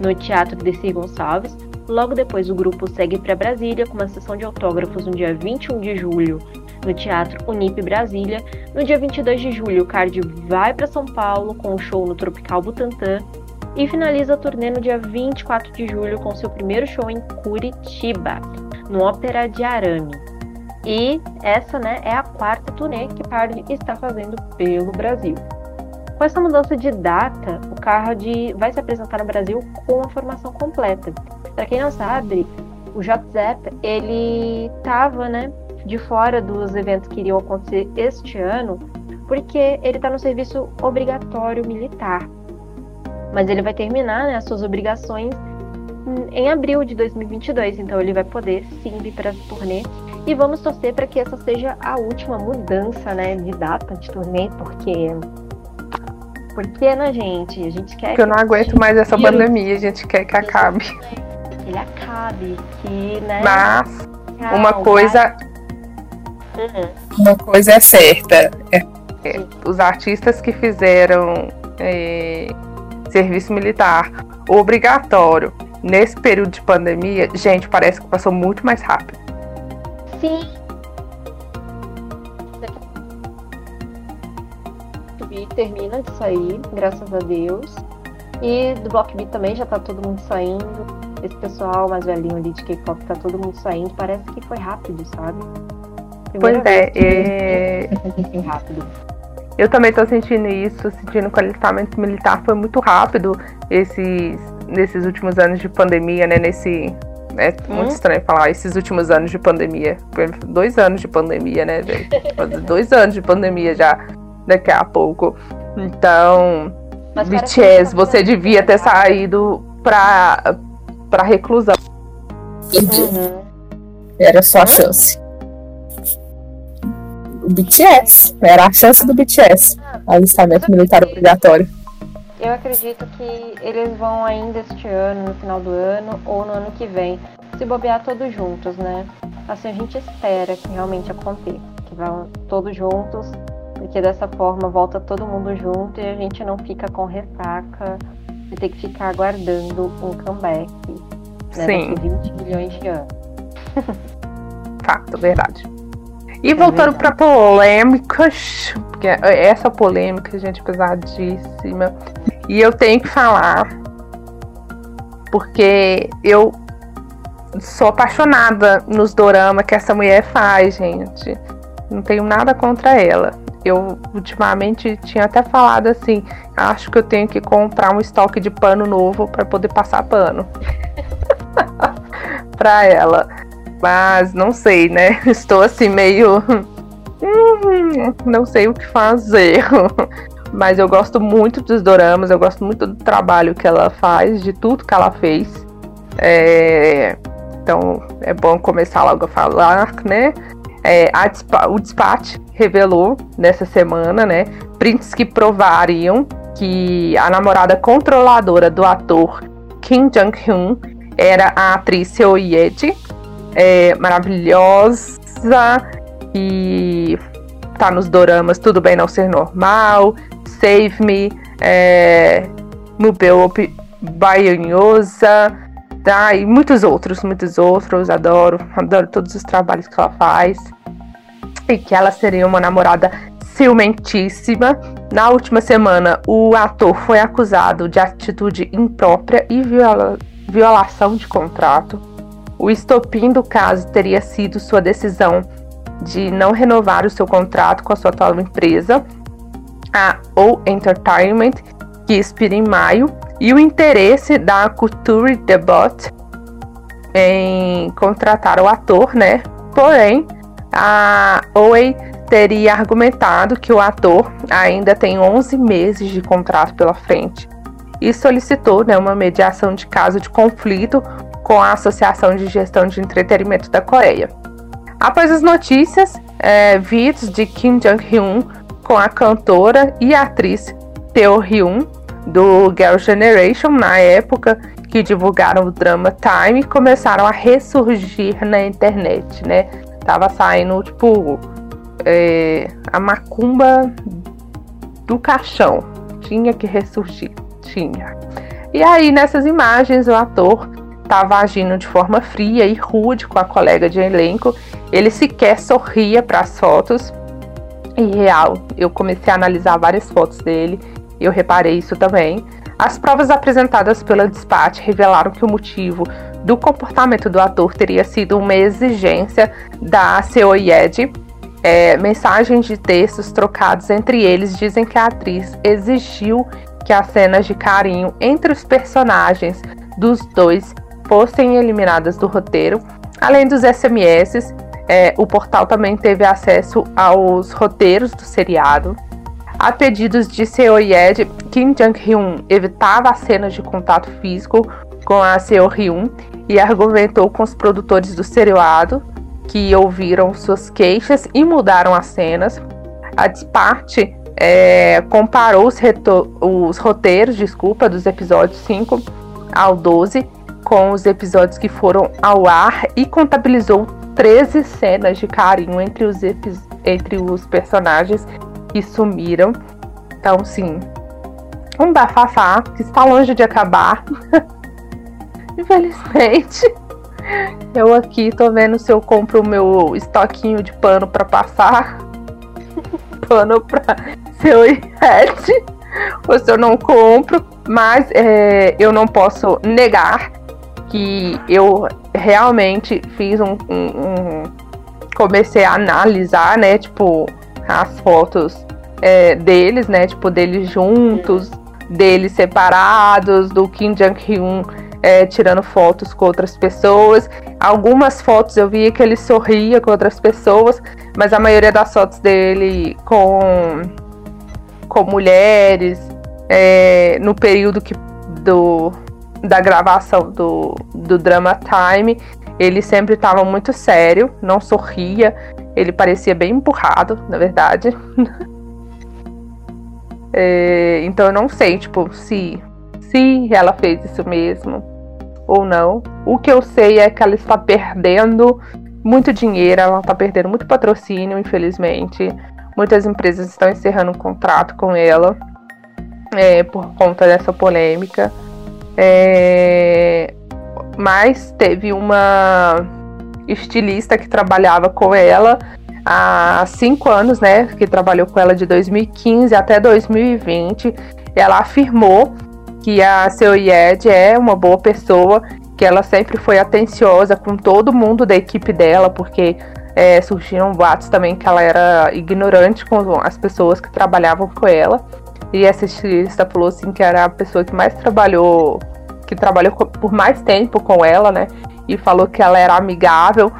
no Teatro Desi Gonçalves. Logo depois, o grupo segue para Brasília, com uma sessão de autógrafos no dia 21 de julho, no Teatro Unip Brasília. No dia 22 de julho, o Card vai para São Paulo com o show no Tropical Butantã e finaliza a turnê no dia 24 de julho com seu primeiro show em Curitiba, no Ópera de Arame. E essa, né, é a quarta turnê que Card está fazendo pelo Brasil. Com essa mudança de data, o Card vai se apresentar no Brasil com a formação completa. Para quem não sabe, o JZEP, ele estava, né, de fora dos eventos que iriam acontecer este ano, porque ele está no serviço obrigatório militar. Mas ele vai terminar né, as suas obrigações em abril de 2022, então ele vai poder sim vir para essa turnê. E vamos torcer para que essa seja a última mudança né, de data de turnê, porque. Porque, né, gente? A gente quer. Porque eu não aguento mais essa pandemia, a gente quer que acabe. Ele acabe, que, né? Mas, uma coisa. Uhum. Uma coisa é certa. É, é, os artistas que fizeram é, serviço militar obrigatório nesse período de pandemia, gente, parece que passou muito mais rápido. Sim. Termina de sair, graças a Deus. E do Block B também já tá todo mundo saindo. Esse pessoal mais velhinho ali de K-pop tá todo mundo saindo. Parece que foi rápido, sabe? Primeira pois é, é... Foi rápido. Eu também tô sentindo isso, sentindo que o alistamento militar foi muito rápido esses, nesses últimos anos de pandemia, né? Nesse. É muito hum? estranho falar esses últimos anos de pandemia. Dois anos de pandemia, né, gente? dois anos de pandemia já daqui a pouco. Então, Mas BTS, você devia ter saído pra, pra reclusão. Uhum. Era só a chance o BTS. Era a chance do BTS. Alistamento militar obrigatório. Eu acredito que eles vão ainda este ano, no final do ano ou no ano que vem, se bobear todos juntos, né? Assim a gente espera que realmente aconteça, que vão todos juntos, porque dessa forma volta todo mundo junto e a gente não fica com ressaca de ter que ficar aguardando um comeback né, Sim. daqui 20 milhões de anos. Fato, verdade. E é voltando para polêmicas, porque essa polêmica, gente, pesadíssima. E eu tenho que falar, porque eu sou apaixonada nos doramas que essa mulher faz, gente. Não tenho nada contra ela. Eu ultimamente tinha até falado assim, acho que eu tenho que comprar um estoque de pano novo para poder passar pano para ela. Mas não sei, né? Estou assim meio. Hum, não sei o que fazer. Mas eu gosto muito dos doramas, eu gosto muito do trabalho que ela faz, de tudo que ela fez. É... Então é bom começar logo a falar, né? É, o despacho revelou nessa semana, né? Prints que provariam que a namorada controladora do ator Kim Jong-un era a atriz Seo Ye-ji, é maravilhosa e tá nos doramas Tudo Bem Não Ser Normal, Save Me, é, Mubeu Baianhosa, tá? e muitos outros, muitos outros. Adoro, adoro todos os trabalhos que ela faz. E que ela seria uma namorada ciumentíssima. Na última semana, o ator foi acusado de atitude imprópria e viola violação de contrato. O estopim do caso teria sido sua decisão de não renovar o seu contrato com a sua atual empresa, a O Entertainment, que expira em maio, e o interesse da Culture Debut em contratar o ator, né? Porém, a OE teria argumentado que o ator ainda tem 11 meses de contrato pela frente e solicitou né, uma mediação de caso de conflito com a Associação de Gestão de Entretenimento da Coreia. Após as notícias, é, vídeos de Kim Jong-hyun com a cantora e atriz Teo Hyun do Girl Generation na época que divulgaram o drama Time começaram a ressurgir na internet, né? Tava saindo tipo é, a macumba do caixão, tinha que ressurgir, tinha. E aí nessas imagens o ator estava agindo de forma fria e rude com a colega de elenco. Ele sequer sorria para as fotos. E real, eu comecei a analisar várias fotos dele eu reparei isso também. As provas apresentadas pela Dispatch revelaram que o motivo do comportamento do ator teria sido uma exigência da Seoyed É, mensagens de textos trocados entre eles dizem que a atriz exigiu que as cenas de carinho entre os personagens dos dois fossem eliminadas do roteiro. Além dos SMS, é, o portal também teve acesso aos roteiros do seriado. A pedidos de Seo Yed, Kim Jong-hyun evitava as cenas de contato físico com a Seo Hyun e argumentou com os produtores do seriado que ouviram suas queixas e mudaram as cenas. A Disparte é, comparou os, os, roteiros, desculpa, dos episódios 5 ao 12 com os episódios que foram ao ar e contabilizou 13 cenas de carinho entre os, entre os personagens que sumiram. Então, sim, um bafafá que está longe de acabar. Infelizmente. Eu aqui tô vendo se eu compro o meu estoquinho de pano para passar. pano pra seu iete. Ou se eu não compro. Mas é, eu não posso negar que eu realmente fiz um, um, um comecei a analisar, né, tipo, as fotos é, deles, né, tipo, deles juntos, deles separados, do Kim Jong-un é, tirando fotos com outras pessoas. Algumas fotos eu via que ele sorria com outras pessoas, mas a maioria das fotos dele com, com mulheres, é, no período que, do, da gravação do, do Drama Time, ele sempre estava muito sério, não sorria, ele parecia bem empurrado, na verdade. é, então eu não sei, tipo, se, se ela fez isso mesmo ou não. O que eu sei é que ela está perdendo muito dinheiro, ela está perdendo muito patrocínio, infelizmente. Muitas empresas estão encerrando um contrato com ela é, por conta dessa polêmica. É, mas teve uma estilista que trabalhava com ela há cinco anos, né? Que trabalhou com ela de 2015 até 2020. Ela afirmou que a Seu Yed é uma boa pessoa, que ela sempre foi atenciosa com todo mundo da equipe dela, porque é, surgiram boatos também que ela era ignorante com as pessoas que trabalhavam com ela. E essa estilista falou assim que era a pessoa que mais trabalhou, que trabalhou por mais tempo com ela, né? E falou que ela era amigável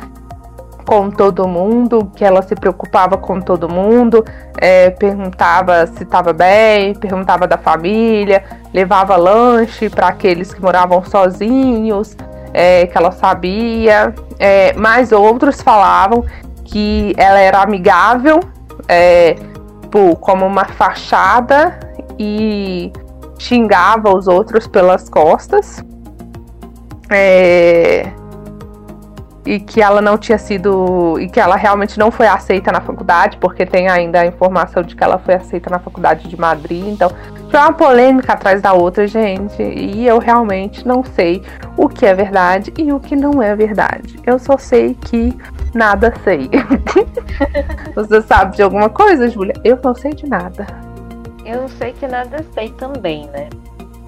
com todo mundo, que ela se preocupava com todo mundo, é, perguntava se estava bem, perguntava da família, levava lanche para aqueles que moravam sozinhos, é, que ela sabia. É, mas outros falavam que ela era amigável, é, como uma fachada e xingava os outros pelas costas. É, e que ela não tinha sido. e que ela realmente não foi aceita na faculdade, porque tem ainda a informação de que ela foi aceita na faculdade de Madrid. Então, foi uma polêmica atrás da outra, gente. E eu realmente não sei o que é verdade e o que não é verdade. Eu só sei que nada sei. Você sabe de alguma coisa, Júlia? Eu não sei de nada. Eu sei que nada sei também, né?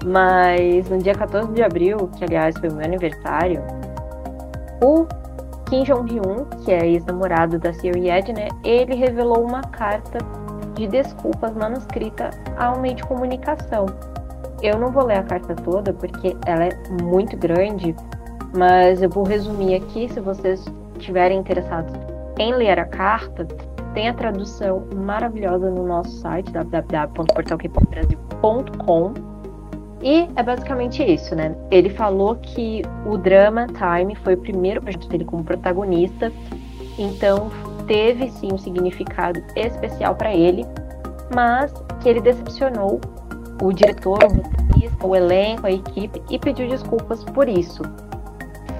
Mas no dia 14 de abril, que aliás foi o meu aniversário, o Kim Jong-hyun, que é ex-namorado da Siri Edna, ele revelou uma carta de desculpas manuscrita ao meio de comunicação. Eu não vou ler a carta toda porque ela é muito grande, mas eu vou resumir aqui se vocês estiverem interessados em ler a carta. Tem a tradução maravilhosa no nosso site www.portalkpopbrasil.com e é basicamente isso, né? Ele falou que o Drama Time foi o primeiro projeto dele como protagonista, então teve sim um significado especial para ele, mas que ele decepcionou o diretor, o o elenco, a equipe e pediu desculpas por isso.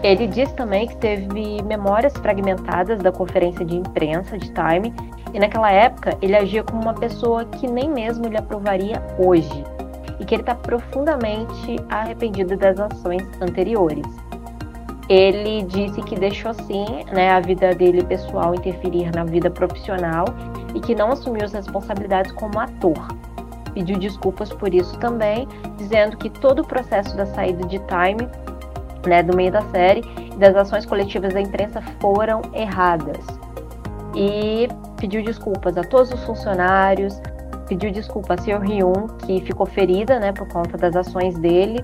Ele disse também que teve memórias fragmentadas da conferência de imprensa de Time e naquela época ele agia como uma pessoa que nem mesmo ele aprovaria hoje e que ele está profundamente arrependido das ações anteriores. Ele disse que deixou sim né, a vida dele pessoal interferir na vida profissional e que não assumiu as responsabilidades como ator. Pediu desculpas por isso também, dizendo que todo o processo da saída de Time, né, do meio da série, das ações coletivas da imprensa foram erradas. E pediu desculpas a todos os funcionários, pediu desculpa a Seo Hyun, que ficou ferida, né, por conta das ações dele,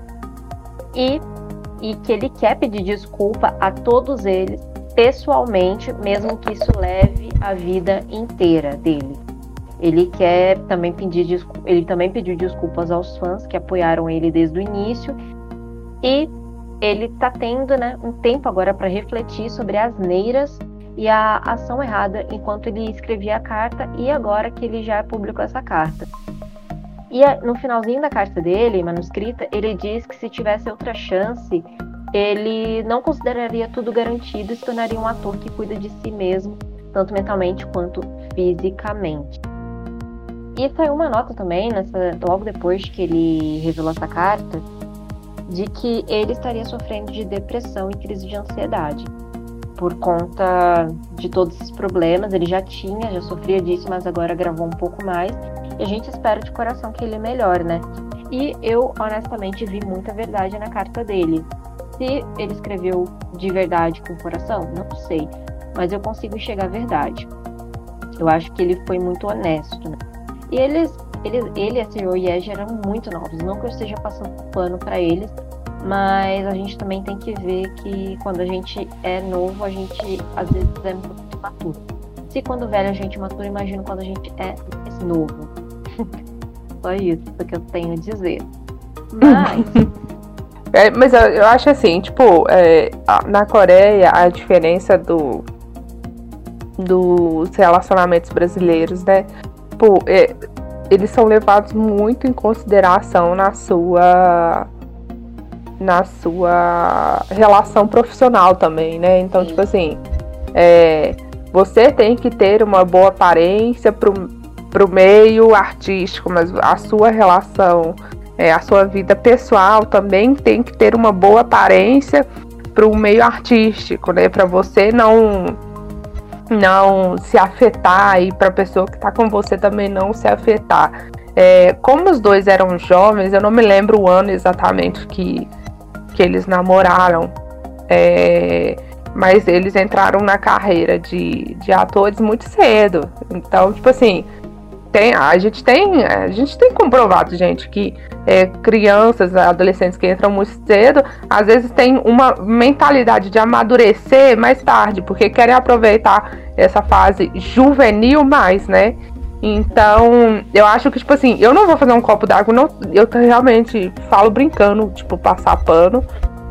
e, e que ele quer pedir desculpa a todos eles pessoalmente, mesmo que isso leve a vida inteira dele. Ele quer também pedir ele também pediu desculpas aos fãs que apoiaram ele desde o início e ele está tendo né, um tempo agora para refletir sobre as neiras e a ação errada enquanto ele escrevia a carta e agora que ele já publicou essa carta. E no finalzinho da carta dele, manuscrita, ele diz que se tivesse outra chance, ele não consideraria tudo garantido e se tornaria um ator que cuida de si mesmo, tanto mentalmente quanto fisicamente. E saiu uma nota também, nessa, logo depois que ele revelou essa carta, de que ele estaria sofrendo de depressão e crise de ansiedade. Por conta de todos esses problemas, ele já tinha, já sofria disso, mas agora gravou um pouco mais. E a gente espera de coração que ele melhore, né? E eu, honestamente, vi muita verdade na carta dele. Se ele escreveu de verdade com o coração, não sei. Mas eu consigo enxergar a verdade. Eu acho que ele foi muito honesto, né? E eles, ele e a Seo Yeji eram muito novos. Não que eu esteja passando pano para eles, mas a gente também tem que ver que quando a gente é novo, a gente às vezes é muito maturo. Se quando velho a gente matura, imagino quando a gente é novo. Só isso que eu tenho a dizer. Mas É, mas eu, eu, acho assim, tipo, é, na Coreia a diferença do dos relacionamentos brasileiros, né? Tipo, é, eles são levados muito em consideração na sua na sua relação profissional também, né? Então, Sim. tipo assim, é, você tem que ter uma boa aparência pro, pro meio artístico, mas a sua relação é, a sua vida pessoal também tem que ter uma boa aparência para o meio artístico, né? Para você não não se afetar e para a pessoa que está com você também não se afetar. É, como os dois eram jovens, eu não me lembro o ano exatamente que, que eles namoraram, é, mas eles entraram na carreira de, de atores muito cedo. Então, tipo assim, tem, a gente tem, a gente tem comprovado, gente, que é, crianças, adolescentes que entram muito cedo, às vezes tem uma mentalidade de amadurecer mais tarde, porque querem aproveitar essa fase juvenil mais, né? Então, eu acho que, tipo assim, eu não vou fazer um copo d'água, não, eu realmente falo brincando, tipo, passar pano,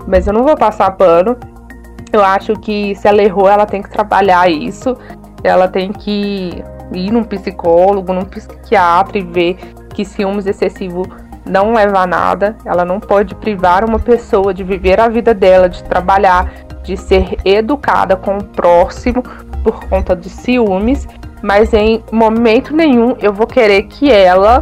mas eu não vou passar pano. Eu acho que se ela errou, ela tem que trabalhar isso, ela tem que ir num psicólogo, num psiquiatra e ver que ciúmes excessivo não leva a nada. Ela não pode privar uma pessoa de viver a vida dela, de trabalhar, de ser educada com o próximo por conta de ciúmes, mas em momento nenhum eu vou querer que ela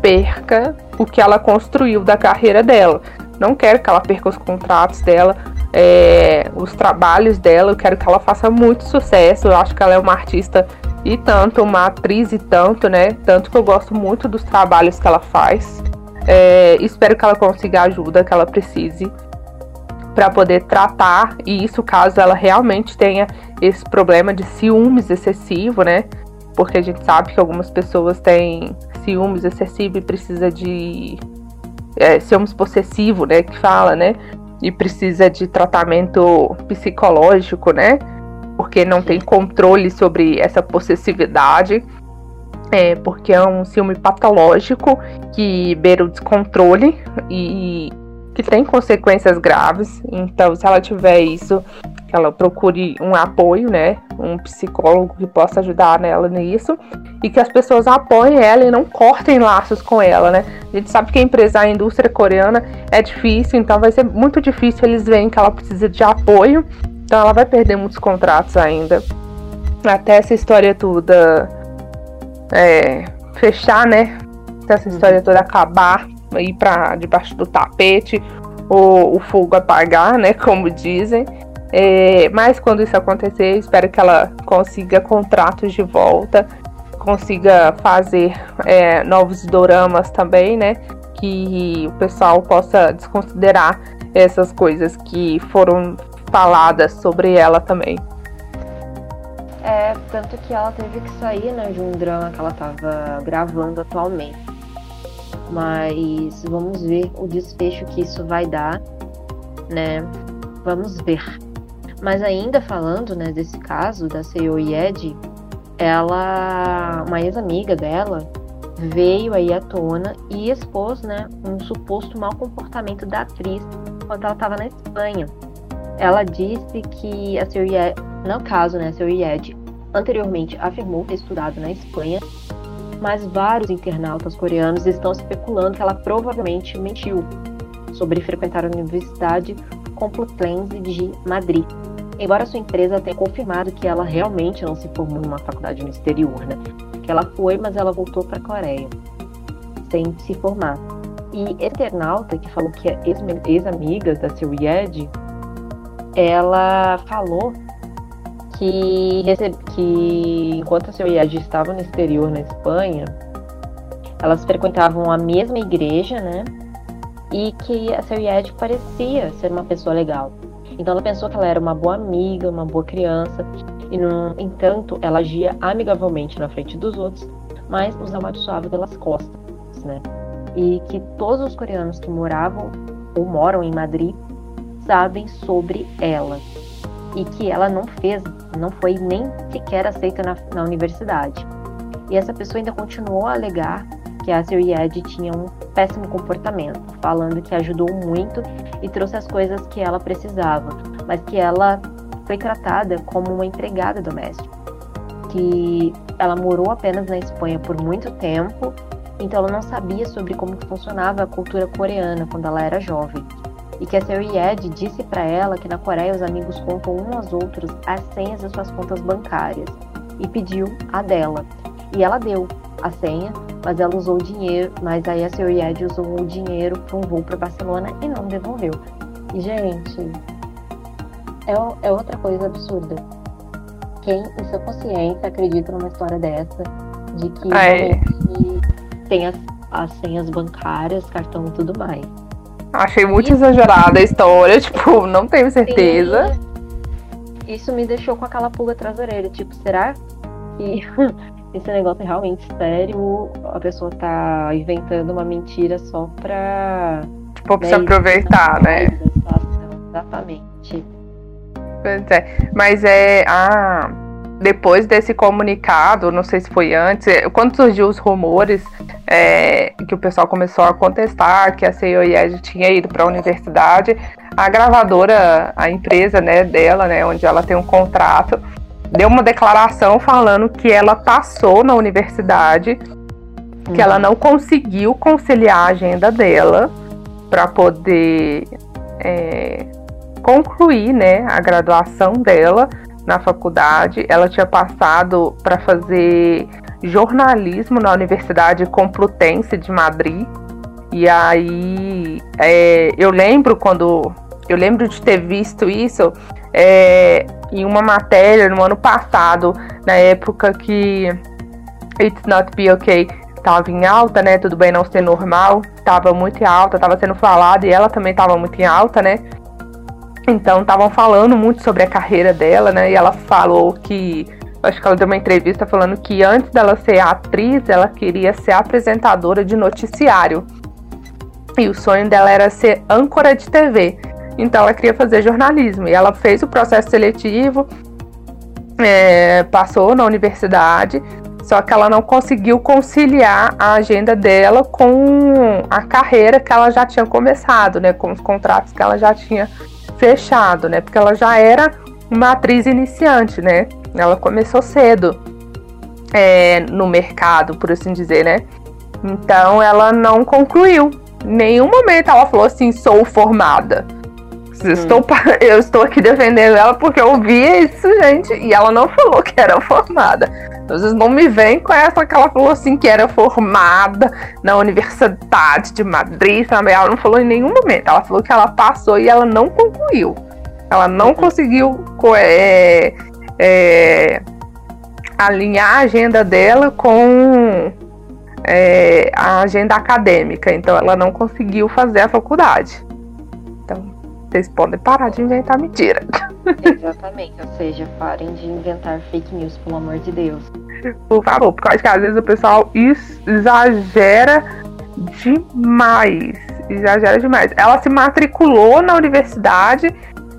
perca o que ela construiu da carreira dela. Não quero que ela perca os contratos dela, é, os trabalhos dela. Eu quero que ela faça muito sucesso. Eu acho que ela é uma artista e tanto, uma atriz e tanto, né? Tanto que eu gosto muito dos trabalhos que ela faz. É, espero que ela consiga a ajuda que ela precise para poder tratar e isso caso ela realmente tenha esse problema de ciúmes excessivo, né? Porque a gente sabe que algumas pessoas têm ciúmes excessivo e precisa de é, ciúmes possessivo, né? Que fala, né? E precisa de tratamento psicológico, né? porque não tem controle sobre essa possessividade, é, porque é um ciúme patológico que beira o descontrole e que tem consequências graves. Então, se ela tiver isso, ela procure um apoio, né? Um psicólogo que possa ajudar nela nisso. E que as pessoas apoiem ela e não cortem laços com ela, né? A gente sabe que empresar a indústria coreana é difícil, então vai ser muito difícil eles verem que ela precisa de apoio então ela vai perder muitos contratos ainda. Até essa história toda é, fechar, né? Até essa história toda acabar, ir para debaixo do tapete, ou o fogo apagar, né? Como dizem. É, mas quando isso acontecer, espero que ela consiga contratos de volta, consiga fazer é, novos doramas também, né? Que o pessoal possa desconsiderar essas coisas que foram faladas sobre ela também. É, tanto que ela teve que sair, né, de um drama que ela tava gravando atualmente. Mas vamos ver o desfecho que isso vai dar, né? Vamos ver. Mas ainda falando, né, desse caso da Seo Ed, ela, uma ex-amiga dela, veio aí à tona e expôs, né, um suposto mau comportamento da atriz quando ela estava na Espanha. Ela disse que a Seo Ed, no caso, né, a Seo Ed anteriormente afirmou ter estudado na Espanha, mas vários internautas coreanos estão especulando que ela provavelmente mentiu sobre frequentar a Universidade Complutense de Madrid. Embora sua empresa tenha confirmado que ela realmente não se formou em uma faculdade no exterior, né? Que ela foi, mas ela voltou para a Coreia sem se formar. E internauta que falou que é ex-amiga da Siried, ela falou que, recebe, que enquanto a Siried estava no exterior, na Espanha, elas frequentavam a mesma igreja, né? E que a Siried parecia ser uma pessoa legal. Então ela pensou que ela era uma boa amiga, uma boa criança, e no entanto ela agia amigavelmente na frente dos outros, mas os amaldiçoava pelas costas, né? E que todos os coreanos que moravam ou moram em Madrid sabem sobre ela e que ela não fez, não foi nem sequer aceita na, na universidade. E essa pessoa ainda continuou a alegar que a Siried tinha um péssimo comportamento, falando que ajudou muito e trouxe as coisas que ela precisava, mas que ela foi tratada como uma empregada doméstica, que ela morou apenas na Espanha por muito tempo, então ela não sabia sobre como funcionava a cultura coreana quando ela era jovem. E que a Seo disse para ela que na Coreia os amigos contam uns aos outros as senhas das suas contas bancárias e pediu a dela. E ela deu a senha, mas ela usou o dinheiro, mas aí a Seo usou o dinheiro para um voo para Barcelona e não devolveu. E, gente, é, é outra coisa absurda. Quem em sua consciência acredita numa história dessa, de que é. tem as, as senhas bancárias, cartão e tudo mais. Achei muito exagerada a história, tipo, não tenho certeza. Sim. Isso me deixou com aquela pulga atrás da orelha, tipo, será que esse negócio é realmente sério? A pessoa tá inventando uma mentira só pra. Tipo, pra se aproveitar, né? Exatamente. Pois é. Mas é. Ah, depois desse comunicado, não sei se foi antes, é, quando surgiu os rumores é, que o pessoal começou a contestar que a CEOIED tinha ido para a universidade, a gravadora, a empresa né, dela, né, onde ela tem um contrato, deu uma declaração falando que ela passou na universidade, que ela não conseguiu conciliar a agenda dela para poder é, concluir né, a graduação dela na faculdade. Ela tinha passado para fazer jornalismo na Universidade Complutense de Madrid. E aí é, eu lembro quando eu lembro de ter visto isso é, em uma matéria no ano passado, na época que It's Not Be Okay estava em alta, né? Tudo bem não ser normal, estava muito em alta, estava sendo falado e ela também estava muito em alta, né? Então, estavam falando muito sobre a carreira dela, né? E ela falou que. Acho que ela deu uma entrevista falando que antes dela ser atriz, ela queria ser apresentadora de noticiário. E o sonho dela era ser âncora de TV. Então, ela queria fazer jornalismo. E ela fez o processo seletivo, é, passou na universidade, só que ela não conseguiu conciliar a agenda dela com a carreira que ela já tinha começado, né? Com os contratos que ela já tinha fechado, né? Porque ela já era uma atriz iniciante, né? Ela começou cedo é, no mercado, por assim dizer, né? Então ela não concluiu. Em nenhum momento ela falou assim, sou formada. Hum. Estou, eu estou aqui defendendo ela porque eu vi isso, gente, e ela não falou que era formada. Então, vocês não me vêm com essa que ela falou assim que era formada na Universidade de Madrid, sabe? Ela não falou em nenhum momento. Ela falou que ela passou e ela não concluiu. Ela não conseguiu é, é, alinhar a agenda dela com é, a agenda acadêmica. Então ela não conseguiu fazer a faculdade. Vocês podem parar de inventar mentira. Exatamente, ou seja, parem de inventar fake news, pelo amor de Deus. Por favor, porque às vezes o pessoal exagera demais. Exagera demais. Ela se matriculou na universidade,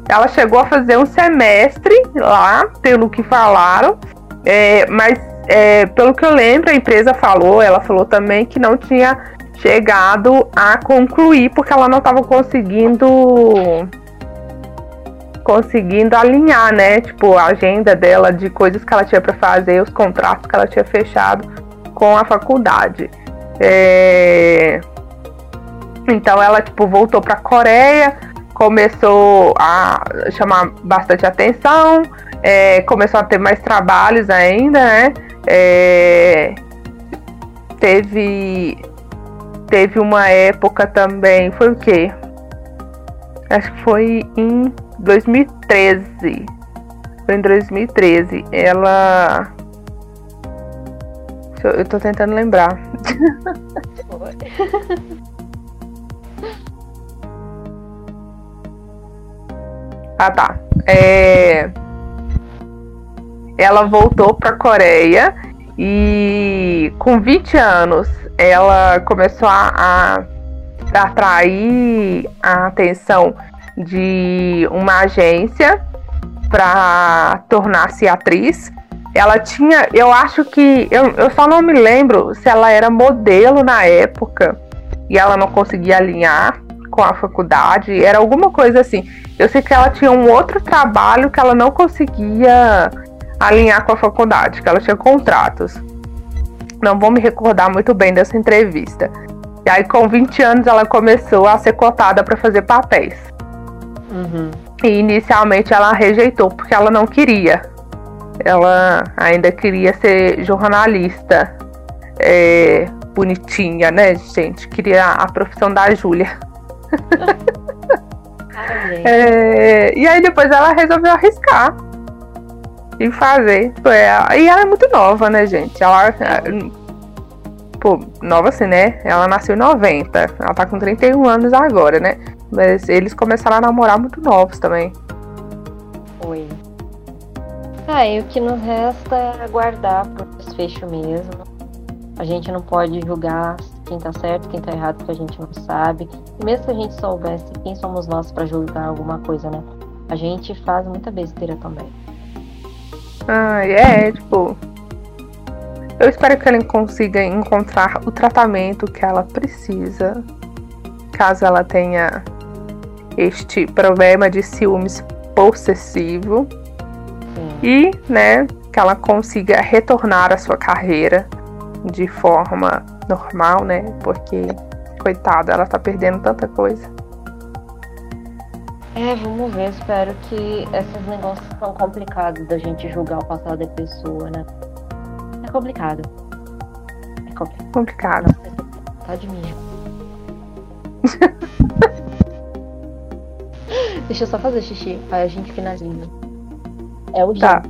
ela chegou a fazer um semestre lá, pelo que falaram, é, mas é, pelo que eu lembro, a empresa falou, ela falou também que não tinha chegado a concluir porque ela não estava conseguindo conseguindo alinhar, né? Tipo, a agenda dela de coisas que ela tinha para fazer, os contratos que ela tinha fechado com a faculdade. É... Então ela tipo voltou para a Coreia, começou a chamar bastante atenção, é... começou a ter mais trabalhos ainda, né? É... Teve teve uma época também, foi o quê? Acho que foi em 2013. Foi em 2013. Ela. Eu tô tentando lembrar. ah, tá. É... Ela voltou pra Coreia e com 20 anos ela começou a, a atrair a atenção de uma agência para tornar-se atriz. Ela tinha, eu acho que, eu, eu só não me lembro se ela era modelo na época e ela não conseguia alinhar com a faculdade, era alguma coisa assim. Eu sei que ela tinha um outro trabalho que ela não conseguia alinhar com a faculdade, que ela tinha contratos. Não vou me recordar muito bem dessa entrevista. E aí, com 20 anos, ela começou a ser cotada para fazer papéis. Uhum. E inicialmente ela rejeitou porque ela não queria. Ela ainda queria ser jornalista. É, bonitinha, né, gente? Queria a profissão da Júlia. é, e aí depois ela resolveu arriscar e fazer. E ela é muito nova, né, gente? Ela. Pô, nova assim, né? Ela nasceu em 90. Ela tá com 31 anos agora, né? Mas eles começaram a namorar muito novos também. Oi. Ah, e o que nos resta é aguardar pro desfecho mesmo. A gente não pode julgar quem tá certo, quem tá errado, porque a gente não sabe. E mesmo que a gente soubesse quem somos nós para julgar alguma coisa, né? A gente faz muita besteira também. Ah, é, tipo. Eu espero que ela consiga encontrar o tratamento que ela precisa, caso ela tenha este problema de ciúmes possessivo e, né, que ela consiga retornar à sua carreira de forma normal, né? Porque, coitada, ela tá perdendo tanta coisa. É, vamos ver. Espero que esses negócios são complicados da gente julgar o passado da pessoa, né? É complicado. É complicado. complicado. Tá de mim. Deixa eu só fazer xixi, aí a gente finaliza. É o Tá.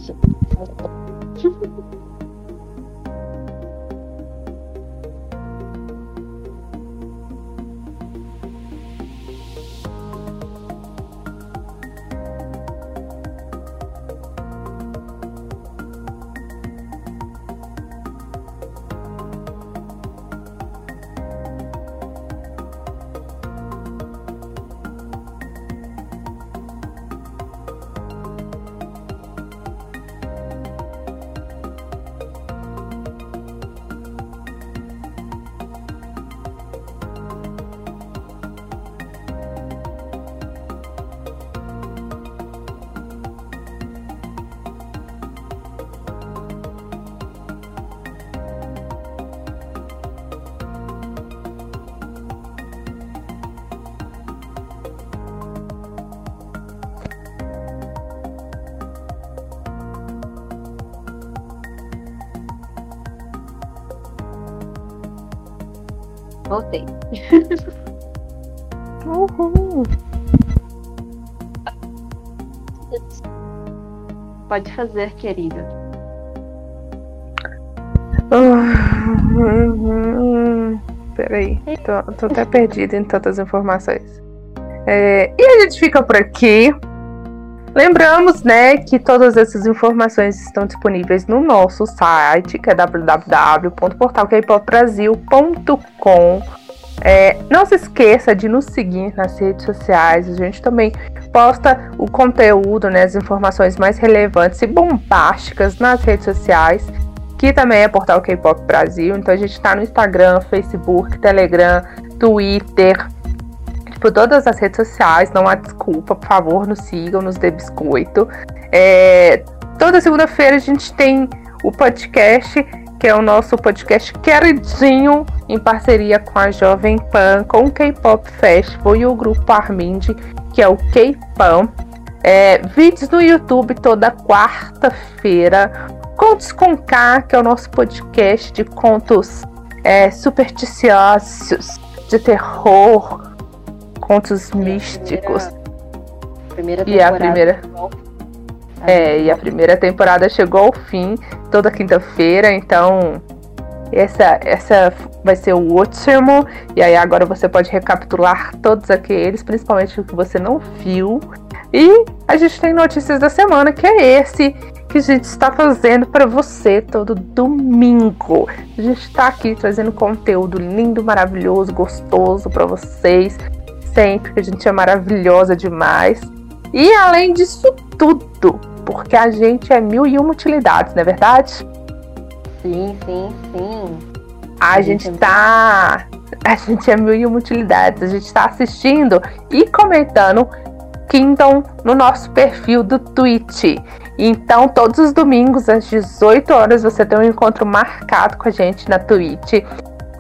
Voltei. Uhul. Pode fazer, querida. Uhum. Peraí, tô, tô até perdida em tantas informações. É, e a gente fica por aqui. Lembramos, né, que todas essas informações estão disponíveis no nosso site, que é www.portalkpopbrasil.com. É, não se esqueça de nos seguir nas redes sociais. A gente também posta o conteúdo, né, as informações mais relevantes e bombásticas nas redes sociais, que também é Portal K-Pop Brasil. Então a gente está no Instagram, Facebook, Telegram, Twitter, por todas as redes sociais. Não há desculpa, por favor, nos sigam, nos dê biscoito. É, toda segunda-feira a gente tem o podcast, que é o nosso podcast queridinho, em parceria com a Jovem Pan, com o K-Pop Festival e o grupo Armind, que é o K-Pan. É, vídeos no YouTube toda quarta-feira. Contos com K, que é o nosso podcast de contos é, supersticiosos, de terror, contos místicos. Primeira, primeira e a primeira. É, e a primeira temporada chegou ao fim toda quinta-feira, então essa, essa vai ser o último. E aí agora você pode recapitular todos aqueles, principalmente o que você não viu. E a gente tem notícias da semana, que é esse que a gente está fazendo para você todo domingo. A gente está aqui trazendo conteúdo lindo, maravilhoso, gostoso para vocês sempre, que a gente é maravilhosa demais. E além disso tudo, porque a gente é mil e uma utilidades, não é verdade? Sim, sim, sim. A, a gente, gente tá. A gente é mil e uma utilidades. A gente tá assistindo e comentando Kingdom no nosso perfil do Twitch. Então, todos os domingos, às 18 horas, você tem um encontro marcado com a gente na Twitch.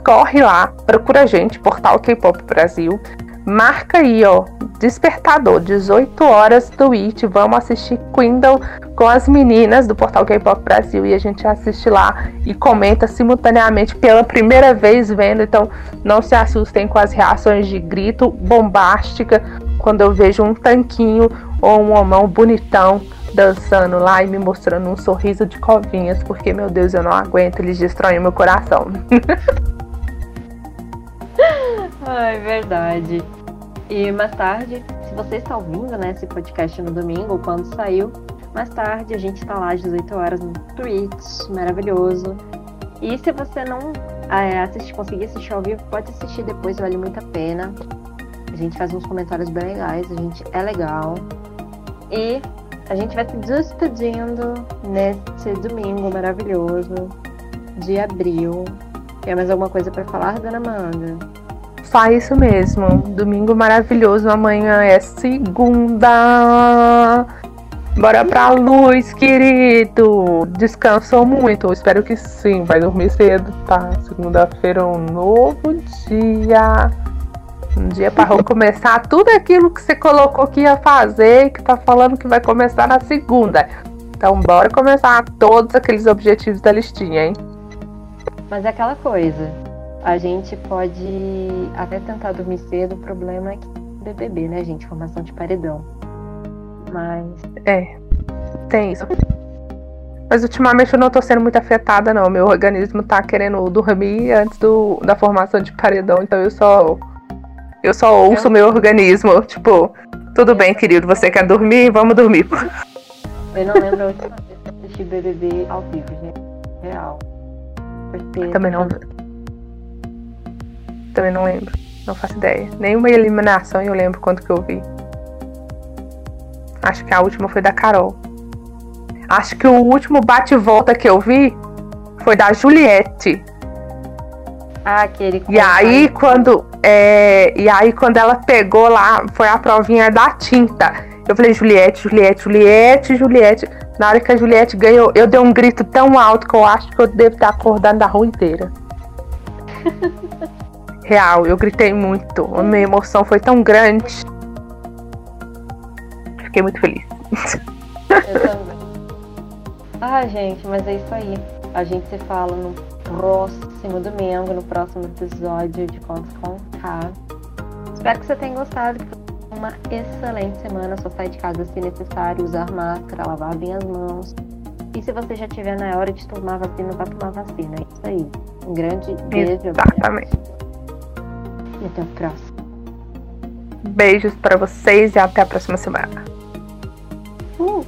Corre lá, procura a gente, Portal K-Pop Brasil. Marca aí, ó. Despertador, 18 horas Twitch. Vamos assistir Quindle com as meninas do Portal K-Pop Brasil e a gente assiste lá e comenta simultaneamente pela primeira vez vendo. Então não se assustem com as reações de grito bombástica quando eu vejo um tanquinho ou um homão bonitão dançando lá e me mostrando um sorriso de covinhas, porque meu Deus, eu não aguento, eles destroem meu coração. Ai, verdade. E mais tarde, se você está ouvindo né, esse podcast no domingo, quando saiu, mais tarde a gente está lá às 18 horas no Twitch, maravilhoso. E se você não é, assistir, conseguir assistir ao vivo, pode assistir depois, vale muito a pena. A gente faz uns comentários bem legais, a gente é legal. E a gente vai se despedindo nesse domingo maravilhoso de abril. Tem mais alguma coisa para falar, dona Amanda? Faz isso mesmo. Domingo maravilhoso. Amanhã é segunda. Bora pra luz, querido. Descansou muito? Espero que sim. Vai dormir cedo, tá? Segunda-feira é um novo dia. Um dia para começar tudo aquilo que você colocou que ia fazer, que tá falando que vai começar na segunda. Então, bora começar todos aqueles objetivos da listinha, hein? Mas é aquela coisa a gente pode até tentar dormir cedo, o problema é que BBB, né, gente? Formação de paredão. Mas. É, tem isso. Mas ultimamente eu não tô sendo muito afetada, não. Meu organismo tá querendo dormir antes do, da formação de paredão, então eu só. Eu só ouço o meu organismo. Tipo, tudo bem, querido, você quer dormir? Vamos dormir. Eu não lembro a última vez que assisti BBB ao vivo, gente. Real. Porque Também não. Também não lembro. Não faço ideia. Nenhuma eliminação eu lembro quanto que eu vi. Acho que a última foi da Carol. Acho que o último bate-volta que eu vi foi da Juliette. Ah, aquele. E aí quando é, e aí quando ela pegou lá, foi a provinha da tinta. Eu falei Juliette, Juliette, Juliette, Juliette. Na hora que a Juliette ganhou, eu dei um grito tão alto que eu acho que eu devo estar acordando da rua inteira. Real, eu gritei muito. A minha emoção foi tão grande. Fiquei muito feliz. Eu também. Ah, gente, mas é isso aí. A gente se fala no próximo domingo, no próximo episódio de Contos com K. Espero que você tenha gostado. Uma excelente semana. Só sair de casa se necessário, usar máscara, lavar bem as mãos. E se você já tiver na hora de tomar vacina, vá tomar vacina. É isso aí. Um grande beijo. Exatamente. E até o próximo. Beijos para vocês e até a próxima semana. Uh.